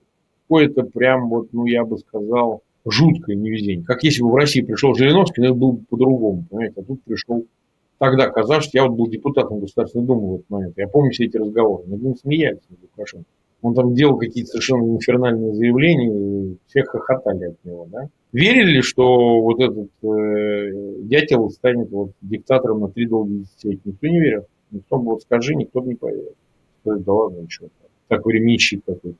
Какое-то прям вот, ну, я бы сказал, жуткое невезение. Как если бы в России пришел Жириновский, но это было бы по-другому, понимаете, а тут пришел тогда Казашский, я вот был депутатом Государственной Думы в этот момент, я помню все эти разговоры, ним смеялись, над Лукашенко. Он там делал какие-то совершенно инфернальные заявления, и все хохотали от него, да. Верили ли, что вот этот э, дятел станет вот диктатором на три долгие десятилетия? Никто не верил. Никто бы вот скажи, никто бы не поверил. Да ладно, что такой ремничий какой-то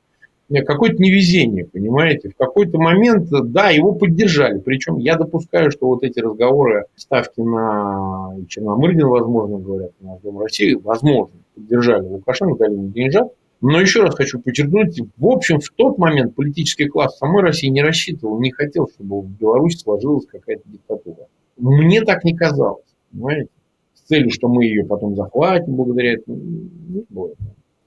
какое-то невезение, понимаете. В какой-то момент, да, его поддержали. Причем я допускаю, что вот эти разговоры, ставки на Черномырдина, возможно, говорят, на Дом России, возможно, поддержали Лукашенко, дали ему деньжат. Но еще раз хочу подчеркнуть, в общем, в тот момент политический класс самой России не рассчитывал, не хотел, чтобы в Беларуси сложилась какая-то диктатура. Мне так не казалось, понимаете? С целью, что мы ее потом захватим благодаря этому. Было.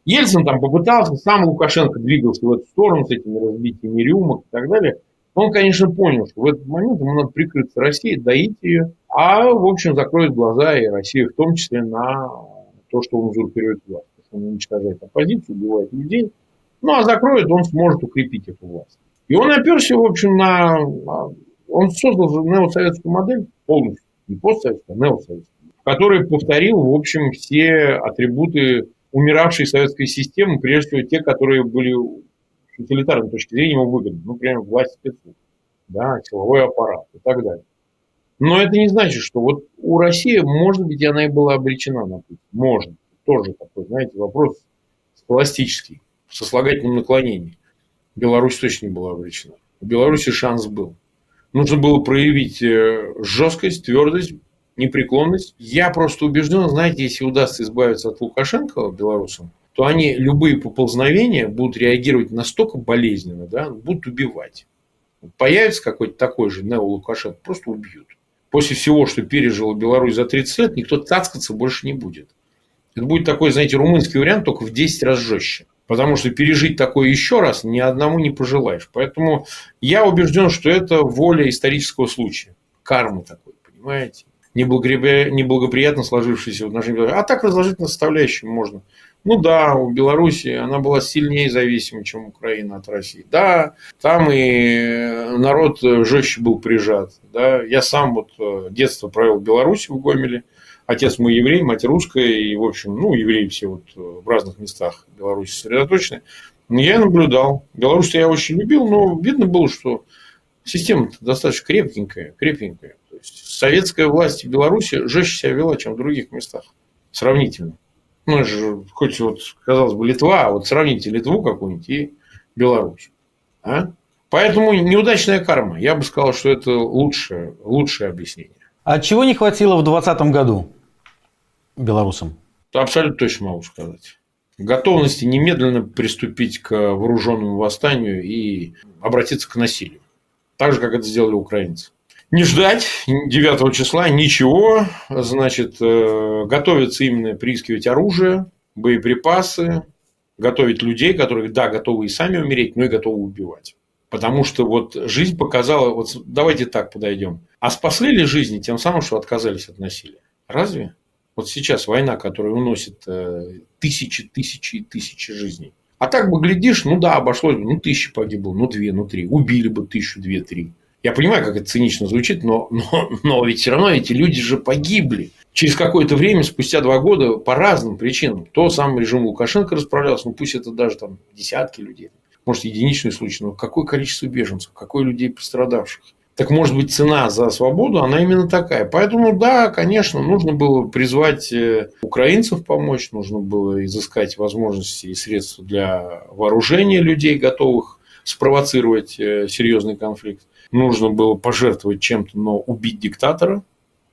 Ельцин там попытался, сам Лукашенко двигался в эту сторону с этими разбитиями рюмок и так далее. Он, конечно, понял, что в этот момент ему надо прикрыться Россией, доить ее, а, в общем, закроет глаза и Россия в том числе на то, что он узурпирует власть. Он уничтожает оппозицию, убивает людей. Ну, а закроет, он сможет укрепить эту власть. И он оперся, в общем, на... Он создал неосоветскую модель полностью. Не постсоветскую, а неосоветскую. В которой повторил, в общем, все атрибуты умиравшей советской системы, прежде всего те, которые были с утилитарной точки зрения ему выгодны. Ну, например, власть спецслужб, да, силовой аппарат и так далее. Но это не значит, что вот у России, может быть, она и была обречена на путь. Можно. Тоже такой, знаете, вопрос схоластический, со слагательным наклонением. Беларусь точно не была обречена. У Беларуси шанс был. Нужно было проявить э, жесткость, твердость, непреклонность. Я просто убежден, знаете, если удастся избавиться от Лукашенко белорусам, то они любые поползновения будут реагировать настолько болезненно, да, будут убивать. Появится какой-то такой же Нео Лукашенко, просто убьют. После всего, что пережила Беларусь за 30 лет, никто цацкаться больше не будет. Это будет такой, знаете, румынский вариант, только в 10 раз жестче. Потому что пережить такое еще раз ни одному не пожелаешь. Поэтому я убежден, что это воля исторического случая. Карма такой, понимаете? неблагоприятно сложившейся в отношении А так разложить на составляющие можно. Ну да, у Беларуси она была сильнее зависима, чем Украина от России. Да, там и народ жестче был прижат. Да, я сам вот э, детство провел в Беларуси, в Гомеле. Отец мой еврей, мать русская, и, в общем, ну, евреи все вот э, в разных местах Беларуси сосредоточены. Я наблюдал. Беларусь я очень любил, но видно было, что система достаточно крепкенькая, крепкенькая есть советская власть в Беларуси жестче себя вела, чем в других местах. Сравнительно. Ну, же, хоть вот, казалось бы, Литва, а вот сравните Литву какую-нибудь и Беларусь. А? Поэтому неудачная карма. Я бы сказал, что это лучшее, лучшее объяснение. А чего не хватило в 2020 году белорусам? Абсолютно точно могу сказать. Готовности немедленно приступить к вооруженному восстанию и обратиться к насилию. Так же, как это сделали украинцы не ждать 9 числа ничего, значит, э, готовиться именно приискивать оружие, боеприпасы, готовить людей, которые, да, готовы и сами умереть, но и готовы убивать. Потому что вот жизнь показала, вот давайте так подойдем. А спасли ли жизни тем самым, что отказались от насилия? Разве? Вот сейчас война, которая уносит э, тысячи, тысячи и тысячи жизней. А так бы глядишь, ну да, обошлось бы, ну тысячи погибло, ну две, ну три. Убили бы тысячу, две, три. Я понимаю, как это цинично звучит, но, но, но ведь все равно эти люди же погибли. Через какое-то время, спустя два года, по разным причинам, то сам режим Лукашенко расправлялся, ну пусть это даже там десятки людей, может единичный случай, но какое количество беженцев, какое людей пострадавших. Так может быть цена за свободу, она именно такая. Поэтому да, конечно, нужно было призвать э, украинцев помочь, нужно было изыскать возможности и средства для вооружения людей, готовых спровоцировать э, серьезный конфликт нужно было пожертвовать чем-то, но убить диктатора,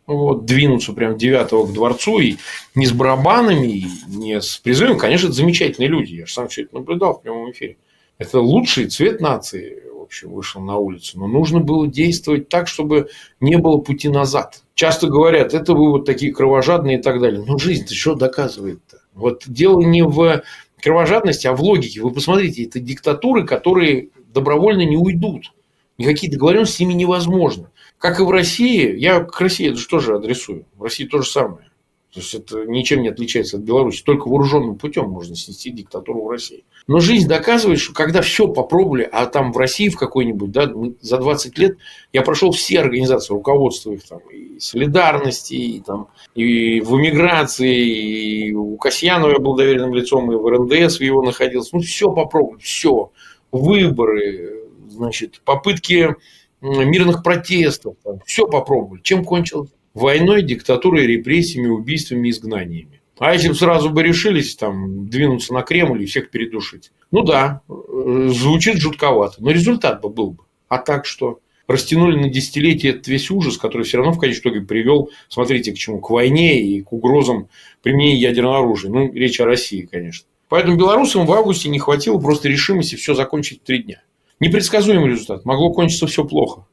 вот, двинуться прям девятого к дворцу, и не с барабанами, и не с призывом, конечно, это замечательные люди, я же сам все это наблюдал в прямом эфире. Это лучший цвет нации, в общем, вышел на улицу. Но нужно было действовать так, чтобы не было пути назад. Часто говорят, это вы вот такие кровожадные и так далее. Но жизнь-то что доказывает-то? Вот дело не в кровожадности, а в логике. Вы посмотрите, это диктатуры, которые добровольно не уйдут. Никакие договоренности с ними невозможно. как и в России, я к России это же тоже адресую. В России то же самое. То есть это ничем не отличается от Беларуси. Только вооруженным путем можно снести диктатуру в России. Но жизнь доказывает, что когда все попробовали, а там в России в какой-нибудь, да, за 20 лет я прошел все организации, руководство их там и солидарности, и, там, и в эмиграции, и у Касьянова я был доверенным лицом, и в РНДС его находился. Ну, все попробовали, все. Выборы, значит, попытки мирных протестов, там, все попробовали. Чем кончилось? Войной, диктатурой, репрессиями, убийствами, изгнаниями. А если бы сразу бы решились там двинуться на Кремль и всех передушить? Ну да, э, звучит жутковато, но результат бы был бы. А так что? Растянули на десятилетия этот весь ужас, который все равно в конечном итоге привел, смотрите, к чему, к войне и к угрозам применения ядерного оружия. Ну, речь о России, конечно. Поэтому белорусам в августе не хватило просто решимости все закончить в три дня. Непредсказуемый результат. Могло кончиться все плохо.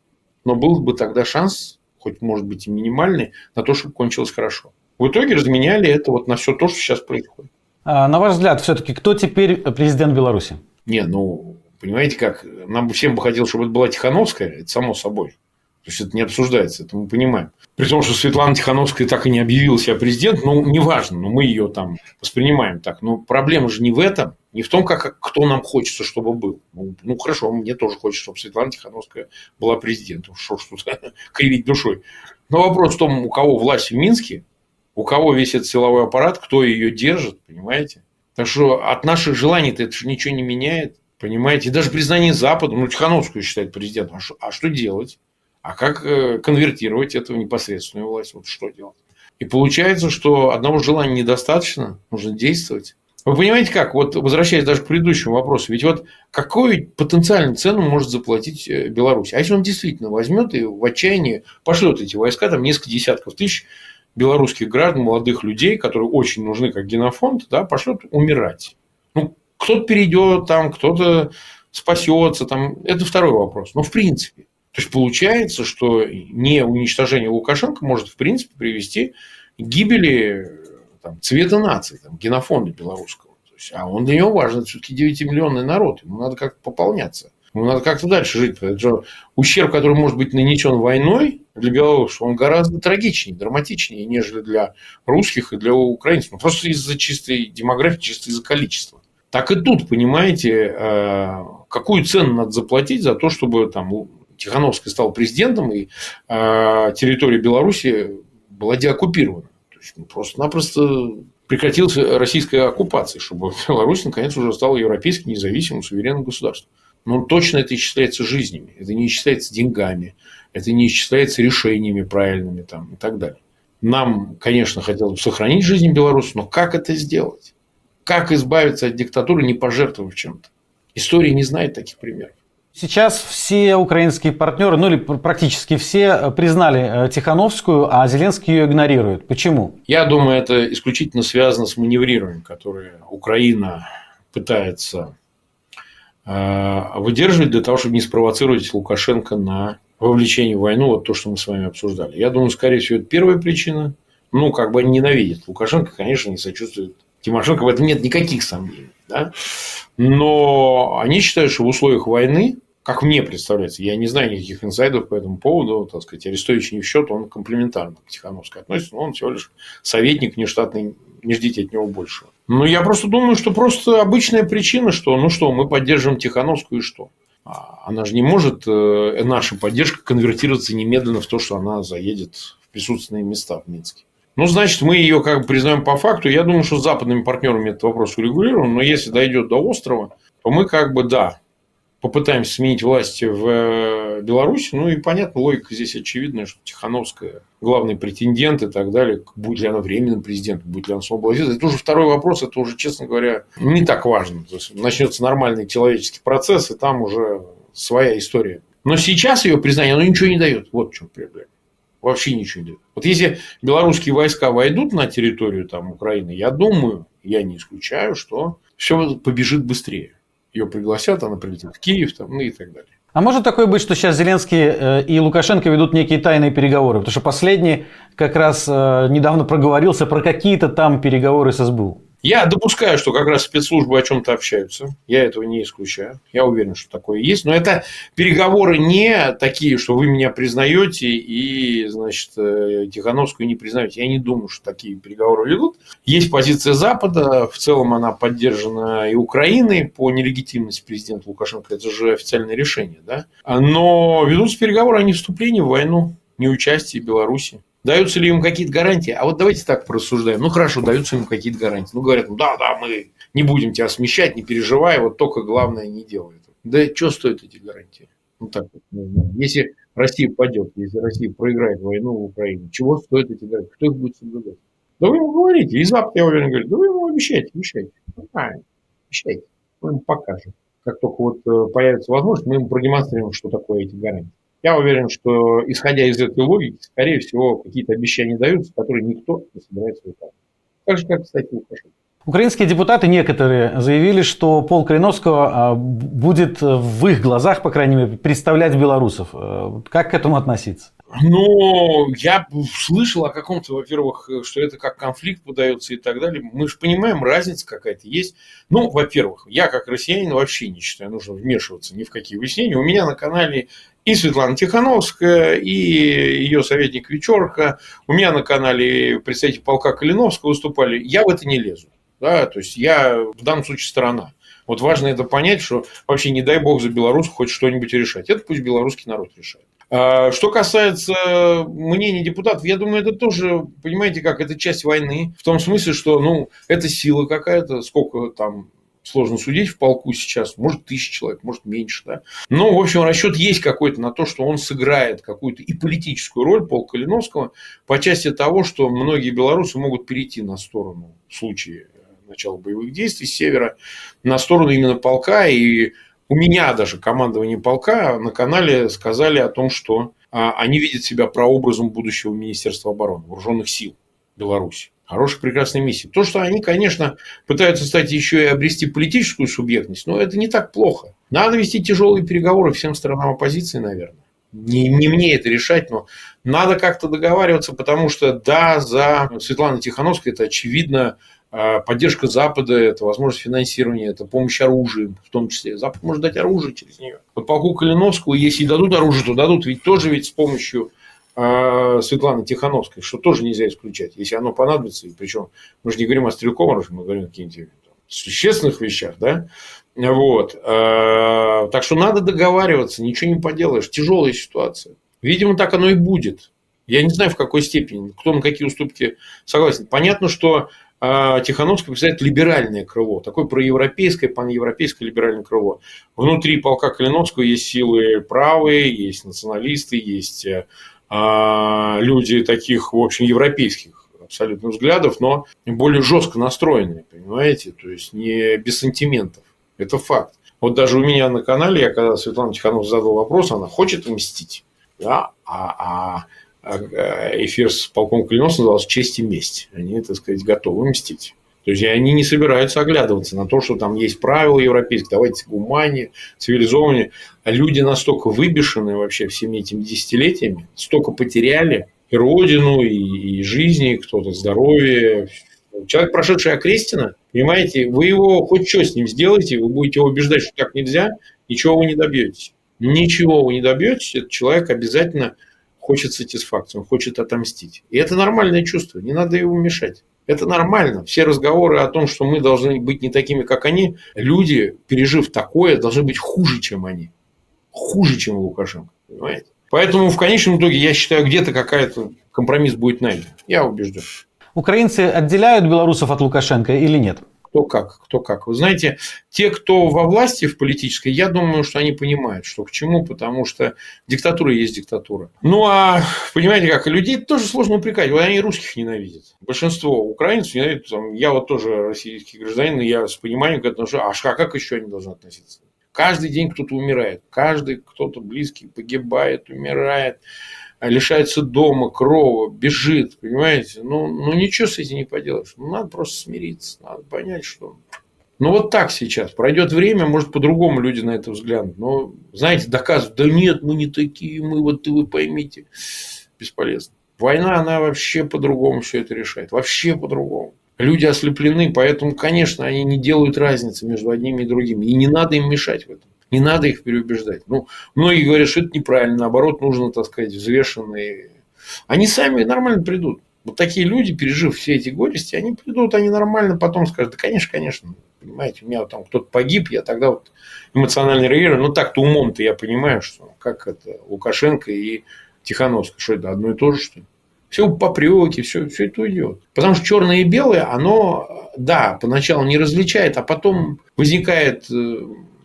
Но был бы тогда шанс, хоть может быть и минимальный, на то, чтобы кончилось хорошо. В итоге разменяли это вот на все то, что сейчас происходит. А, на ваш взгляд, все-таки кто теперь президент Беларуси? Не, ну, понимаете как, нам всем бы хотелось, чтобы это была Тихановская, это само собой. То есть, это не обсуждается, это мы понимаем. При том, что Светлана Тихановская так и не объявила себя президентом, ну, неважно, но мы ее там воспринимаем так. Но проблема же не в этом, не в том, как, кто нам хочется, чтобы был. Ну, ну хорошо, мне тоже хочется, чтобы Светлана Тихановская была президентом. Что ж тут кривить душой. Но вопрос в том, у кого власть в Минске, у кого весь этот силовой аппарат, кто ее держит, понимаете? Так что от наших желаний-то это же ничего не меняет, понимаете? И даже признание Запада, ну, Тихановскую считает президентом, а что, а что делать? А как э, конвертировать это непосредственную власть? Вот что делать? И получается, что одного желания недостаточно, нужно действовать. Вы понимаете как? Вот возвращаясь даже к предыдущему вопросу, ведь вот какую потенциальную цену может заплатить э, Беларусь? А если он действительно возьмет и в отчаянии пошлет эти войска, там несколько десятков тысяч белорусских граждан, молодых людей, которые очень нужны как генофонд, да, пошлет умирать. Ну, кто-то перейдет там, кто-то спасется, там, это второй вопрос. Но в принципе. То есть получается, что не уничтожение Лукашенко может в принципе привести к гибели там, цвета нации, там, генофонда белорусского. То есть, а он для него важен, все-таки 9-миллионный народ, ему надо как-то пополняться. Ему надо как-то дальше жить. Это же ущерб, который может быть нанесен войной для белорусов, он гораздо трагичнее, драматичнее, нежели для русских и для украинцев. Ну, просто из-за чистой демографии, чисто из-за количества. Так и тут, понимаете, э, какую цену надо заплатить за то, чтобы там Тихановская стал президентом, и э, территория Беларуси была деоккупирована. Просто-напросто прекратилась российская оккупация, чтобы Беларусь наконец уже стала европейским независимым суверенным государством. Но точно это исчисляется жизнями, это не исчисляется деньгами, это не исчисляется решениями правильными там, и так далее. Нам, конечно, хотелось бы сохранить жизнь Беларуси, но как это сделать? Как избавиться от диктатуры, не пожертвовав чем-то? История не знает таких примеров. Сейчас все украинские партнеры, ну или практически все, признали э, Тихановскую, а Зеленский ее игнорирует. Почему? Я думаю, это исключительно связано с маневрированием, которое Украина пытается Э, выдерживать для того, чтобы не спровоцировать Лукашенко на вовлечение в войну, вот то, что мы с вами обсуждали. Я думаю, скорее всего, это первая причина. Ну, как бы они ненавидят. Лукашенко, конечно, не сочувствует. Тимошенко в этом нет никаких сомнений. Да? Но они считают, что в условиях войны, как мне представляется, я не знаю никаких инсайдов по этому поводу, так сказать, Арестович не в счет, он комплементарно к Тихановской относится, но он всего лишь советник нештатный, не ждите от него большего. Ну, я просто думаю, что просто обычная причина, что, ну что, мы поддерживаем Тихановскую и что? А она же не может, э, наша поддержка, конвертироваться немедленно в то, что она заедет в присутственные места в Минске. Ну, значит, мы ее как бы признаем по факту. Я думаю, что с западными партнерами этот вопрос урегулирован. Но если дойдет до острова, то мы как бы, да, попытаемся сменить власть в э, Беларуси. Ну и понятно, логика здесь очевидная, что Тихановская главный претендент и так далее. Будет ли она временным президентом, будет ли она свободной. Это уже второй вопрос, это уже, честно говоря, не так важно. То есть, начнется нормальный человеческий процесс, и там уже своя история. Но сейчас ее признание, оно ничего не дает. Вот в чем проблема. Вообще ничего не дает. Вот если белорусские войска войдут на территорию там, Украины, я думаю, я не исключаю, что все побежит быстрее ее пригласят, она прилетит в Киев, там, ну и так далее. А может такое быть, что сейчас Зеленский э, и Лукашенко ведут некие тайные переговоры? Потому что последний как раз э, недавно проговорился про какие-то там переговоры с СБУ. Я допускаю, что как раз спецслужбы о чем-то общаются. Я этого не исключаю. Я уверен, что такое есть. Но это переговоры не такие, что вы меня признаете и, значит, э, Тихановскую не признаете. Я не думаю, что такие переговоры ведут. Есть позиция Запада. В целом она поддержана и Украиной по нелегитимности президента Лукашенко. Это же официальное решение. Да? Но ведутся переговоры о невступлении в войну, не участии Беларуси. Даются ли им какие-то гарантии? А вот давайте так порассуждаем. Ну хорошо, даются им какие-то гарантии. Ну говорят, ну да, да, мы не будем тебя смещать, не переживай, вот только главное не делай. Да что стоят эти гарантии? Ну так вот. Если Россия падет, если Россия проиграет войну в Украине, чего стоят эти гарантии? Кто их будет соблюдать? Да вы ему говорите, и Запад, я уверен, говорит, да вы ему обещайте, обещайте. А, обещайте, мы ему покажем. Как только вот э, появится возможность, мы ему продемонстрируем, что такое эти гарантии. Я уверен, что, исходя из этой логики, скорее всего, какие-то обещания даются, которые никто не собирается выполнять. Так же, как, кстати, Лукашенко. Украинские депутаты некоторые заявили, что Пол Калиновского а, будет в их глазах, по крайней мере, представлять белорусов. Э, как к этому относиться? Ну, я слышал о каком-то, во-первых, что это как конфликт подается и так далее. Мы же понимаем, разница какая-то есть. Ну, во-первых, я как россиянин вообще не считаю нужно вмешиваться ни в какие выяснения. У меня на канале и Светлана Тихановская, и ее советник Вечерка. У меня на канале представитель полка Калиновского выступали. Я в это не лезу. Да, то есть я в данном случае сторона. Вот важно это понять, что вообще не дай бог за Беларусь хоть что-нибудь решать. Это пусть белорусский народ решает. А что касается мнений депутатов, я думаю, это тоже, понимаете, как это часть войны. В том смысле, что ну, это сила какая-то, сколько там сложно судить в полку сейчас, может тысяча человек, может меньше, да. Но, в общем, расчет есть какой-то на то, что он сыграет какую-то и политическую роль Пол Калиновского по части того, что многие белорусы могут перейти на сторону в случае начала боевых действий с севера, на сторону именно полка. И у меня даже командование полка на канале сказали о том, что а, они видят себя прообразом будущего Министерства обороны, вооруженных сил Беларуси. Хорошая, прекрасная миссия. То, что они, конечно, пытаются стать еще и обрести политическую субъектность, но это не так плохо. Надо вести тяжелые переговоры всем сторонам оппозиции, наверное. Не, не мне это решать, но надо как-то договариваться, потому что да, за Светланой Тихановской это очевидно поддержка Запада, это возможность финансирования, это помощь оружием, в том числе. Запад может дать оружие через нее. Вот полку Калиновского, если дадут оружие, то дадут ведь тоже ведь с помощью э, Светланы Тихановской, что тоже нельзя исключать, если оно понадобится. Причем мы же не говорим о стрелковом оружии, мы говорим о каких-нибудь существенных вещах, да, вот. Э, так что надо договариваться, ничего не поделаешь. Тяжелая ситуация. Видимо, так оно и будет. Я не знаю, в какой степени, кто на какие уступки согласен. Понятно, что а Тихановский представляет либеральное крыло, такое проевропейское, паневропейское либеральное крыло. Внутри полка Калиновского есть силы правые, есть националисты, есть а, люди таких, в общем, европейских абсолютно взглядов, но более жестко настроенные, понимаете, то есть не без сантиментов. Это факт. Вот даже у меня на канале, я когда Светлана Тиханов задал вопрос, она хочет мстить, да, а, а Э, эфир с полком Калиновским назывался «Честь и месть». Они, так сказать, готовы мстить. То есть они не собираются оглядываться на то, что там есть правила европейские, давайте гумане, цивилизованнее. А люди настолько выбешены вообще всеми этими десятилетиями, столько потеряли и родину, и, и жизни, кто-то здоровье. Человек, прошедший окрестина, понимаете, вы его хоть что с ним сделаете, вы будете его убеждать, что так нельзя, ничего вы не добьетесь. Ничего вы не добьетесь, этот человек обязательно хочет сатисфакцию, он хочет отомстить. И это нормальное чувство, не надо его мешать. Это нормально. Все разговоры о том, что мы должны быть не такими, как они, люди, пережив такое, должны быть хуже, чем они. Хуже, чем Лукашенко. Понимаете? Поэтому в конечном итоге, я считаю, где-то какая-то компромисс будет найден. Я убежден. Украинцы отделяют белорусов от Лукашенко или нет? Кто как, кто как. Вы знаете, те, кто во власти в политической, я думаю, что они понимают, что к чему, потому что диктатура есть диктатура. Ну, а понимаете как, людей тоже сложно упрекать. Вот они русских ненавидят. Большинство украинцев ненавидят. Там, я вот тоже российский гражданин, и я с пониманием к этому, а как еще они должны относиться? Каждый день кто-то умирает, каждый кто-то близкий погибает, умирает. А лишается дома, крова, бежит, понимаете? Ну, ну ничего с этим не поделаешь. Ну, надо просто смириться, надо понять, что... Ну, вот так сейчас. Пройдет время, может, по-другому люди на это взглянут. Но, знаете, доказывают, да нет, мы не такие, мы вот, вы поймите, бесполезно. Война, она вообще по-другому все это решает. Вообще по-другому. Люди ослеплены, поэтому, конечно, они не делают разницы между одними и другими. И не надо им мешать в этом. Не надо их переубеждать. Ну, многие говорят, что это неправильно. Наоборот, нужно, так сказать, взвешенные. Они сами нормально придут. Вот такие люди, пережив все эти горести, они придут, они нормально потом скажут, да, конечно, конечно, понимаете, у меня там кто-то погиб, я тогда вот эмоционально реагирую. Ну, так-то умом-то я понимаю, что как это Лукашенко и Тихановская, что это одно и то же, что ли? Все попреки, все, все это уйдет. Потому что черное и белое, оно, да, поначалу не различает, а потом возникает э,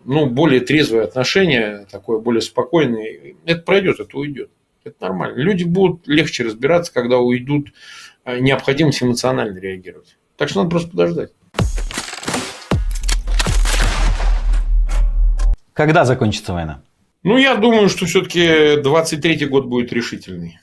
ну, более трезвое отношение, такое более спокойное. Это пройдет, это уйдет. Это нормально. Люди будут легче разбираться, когда уйдут э, необходимость эмоционально реагировать. Так что надо просто подождать. Когда закончится война? Ну, я думаю, что все-таки 23-й год будет решительный.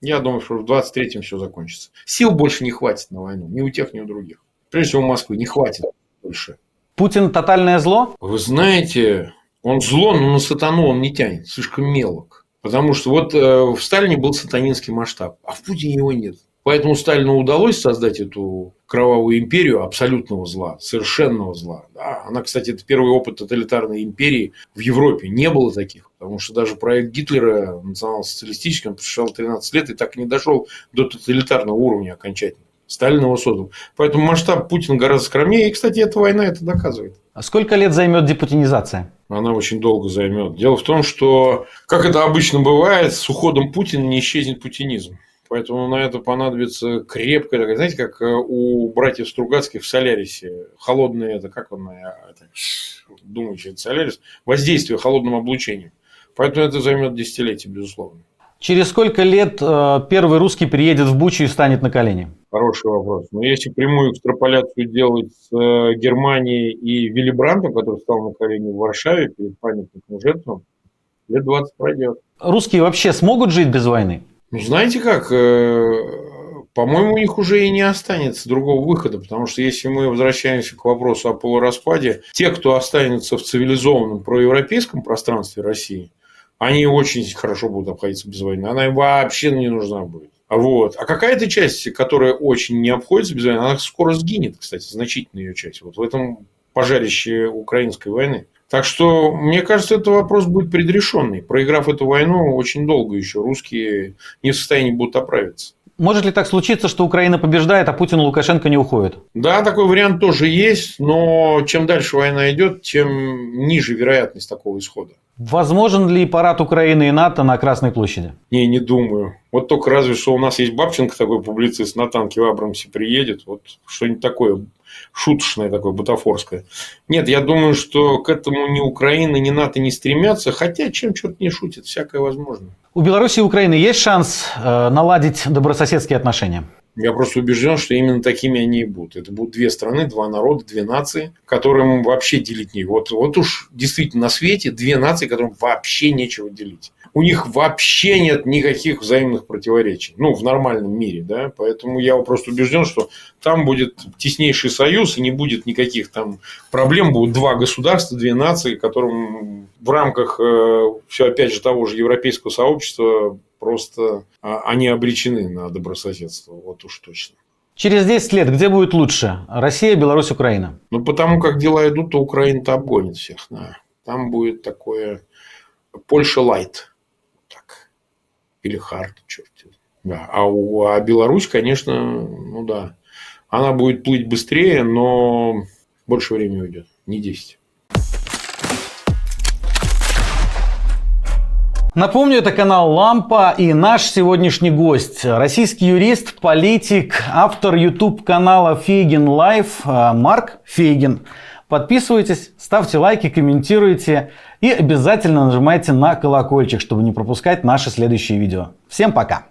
Я думаю, что в 23-м все закончится. Сил больше не хватит на войну. Ни у тех, ни у других. Прежде всего, у Москвы не хватит больше. Путин тотальное зло? Вы знаете, он зло, но на сатану он не тянет. Слишком мелок. Потому что вот э, в Сталине был сатанинский масштаб, а в Путине его нет. Поэтому Сталину удалось создать эту кровавую империю абсолютного зла, совершенного зла. Да. Она, кстати, это первый опыт тоталитарной империи в Европе. Не было таких. Потому что даже проект Гитлера национал-социалистический, он прошел 13 лет и так и не дошел до тоталитарного уровня окончательно. Сталин его создал. Поэтому масштаб Путина гораздо скромнее. И, кстати, эта война это доказывает. А сколько лет займет депутинизация? Она очень долго займет. Дело в том, что, как это обычно бывает, с уходом Путина не исчезнет путинизм. Поэтому на это понадобится крепкая, такая, знаете, как э, у братьев Стругацких в Солярисе. Холодное, это как он, э, это, думающий, это Солярис, воздействие холодным облучением. Поэтому это займет десятилетия, безусловно. Через сколько лет э, первый русский приедет в Бучу и станет на колени? Хороший вопрос. Но если прямую экстраполяцию делать с Германией и Вилли Брандом, который стал на колени в Варшаве перед памятником жертвам, лет 20 пройдет. Русские вообще смогут жить без войны? Ну, знаете как, э, по-моему, у них уже и не останется другого выхода, потому что если мы возвращаемся к вопросу о полураспаде, те, кто останется в цивилизованном проевропейском пространстве России, они очень хорошо будут обходиться без войны. Она им вообще не нужна будет. Вот. А какая-то часть, которая очень не обходится без войны, она скоро сгинет, кстати, значительная ее часть. Вот в этом пожарище украинской войны. Так что, мне кажется, это вопрос будет предрешенный. Проиграв эту войну, очень долго еще русские не в состоянии будут оправиться. Может ли так случиться, что Украина побеждает, а Путин и Лукашенко не уходят? Да, такой вариант тоже есть, но чем дальше война идет, тем ниже вероятность такого исхода. Возможен ли парад Украины и НАТО на Красной площади? Не, не думаю. Вот только разве что у нас есть Бабченко, такой публицист, на танке в Абрамсе приедет. Вот что-нибудь такое шуточное такое, бутафорское. Нет, я думаю, что к этому ни Украина, ни НАТО не стремятся, хотя чем черт не шутит, всякое возможно. У Беларуси и Украины есть шанс э, наладить добрососедские отношения? Я просто убежден, что именно такими они и будут. Это будут две страны, два народа, две нации, которым вообще делить не. Вот, вот уж действительно на свете две нации, которым вообще нечего делить у них вообще нет никаких взаимных противоречий. Ну, в нормальном мире, да. Поэтому я просто убежден, что там будет теснейший союз, и не будет никаких там проблем. Будут два государства, две нации, которым в рамках э, все опять же того же европейского сообщества просто э, они обречены на добрососедство. Вот уж точно. Через 10 лет где будет лучше? Россия, Беларусь, Украина? Ну, потому как дела идут, то Украина-то обгонит всех. Да. Там будет такое Польша лайт или Харт, черт. Да. А, у, а Беларусь, конечно, ну да, она будет плыть быстрее, но больше времени уйдет, не 10. Напомню, это канал Лампа и наш сегодняшний гость. Российский юрист, политик, автор YouTube канала Фейгин Live Марк Фейгин. Подписывайтесь, ставьте лайки, комментируйте и обязательно нажимайте на колокольчик, чтобы не пропускать наши следующие видео. Всем пока!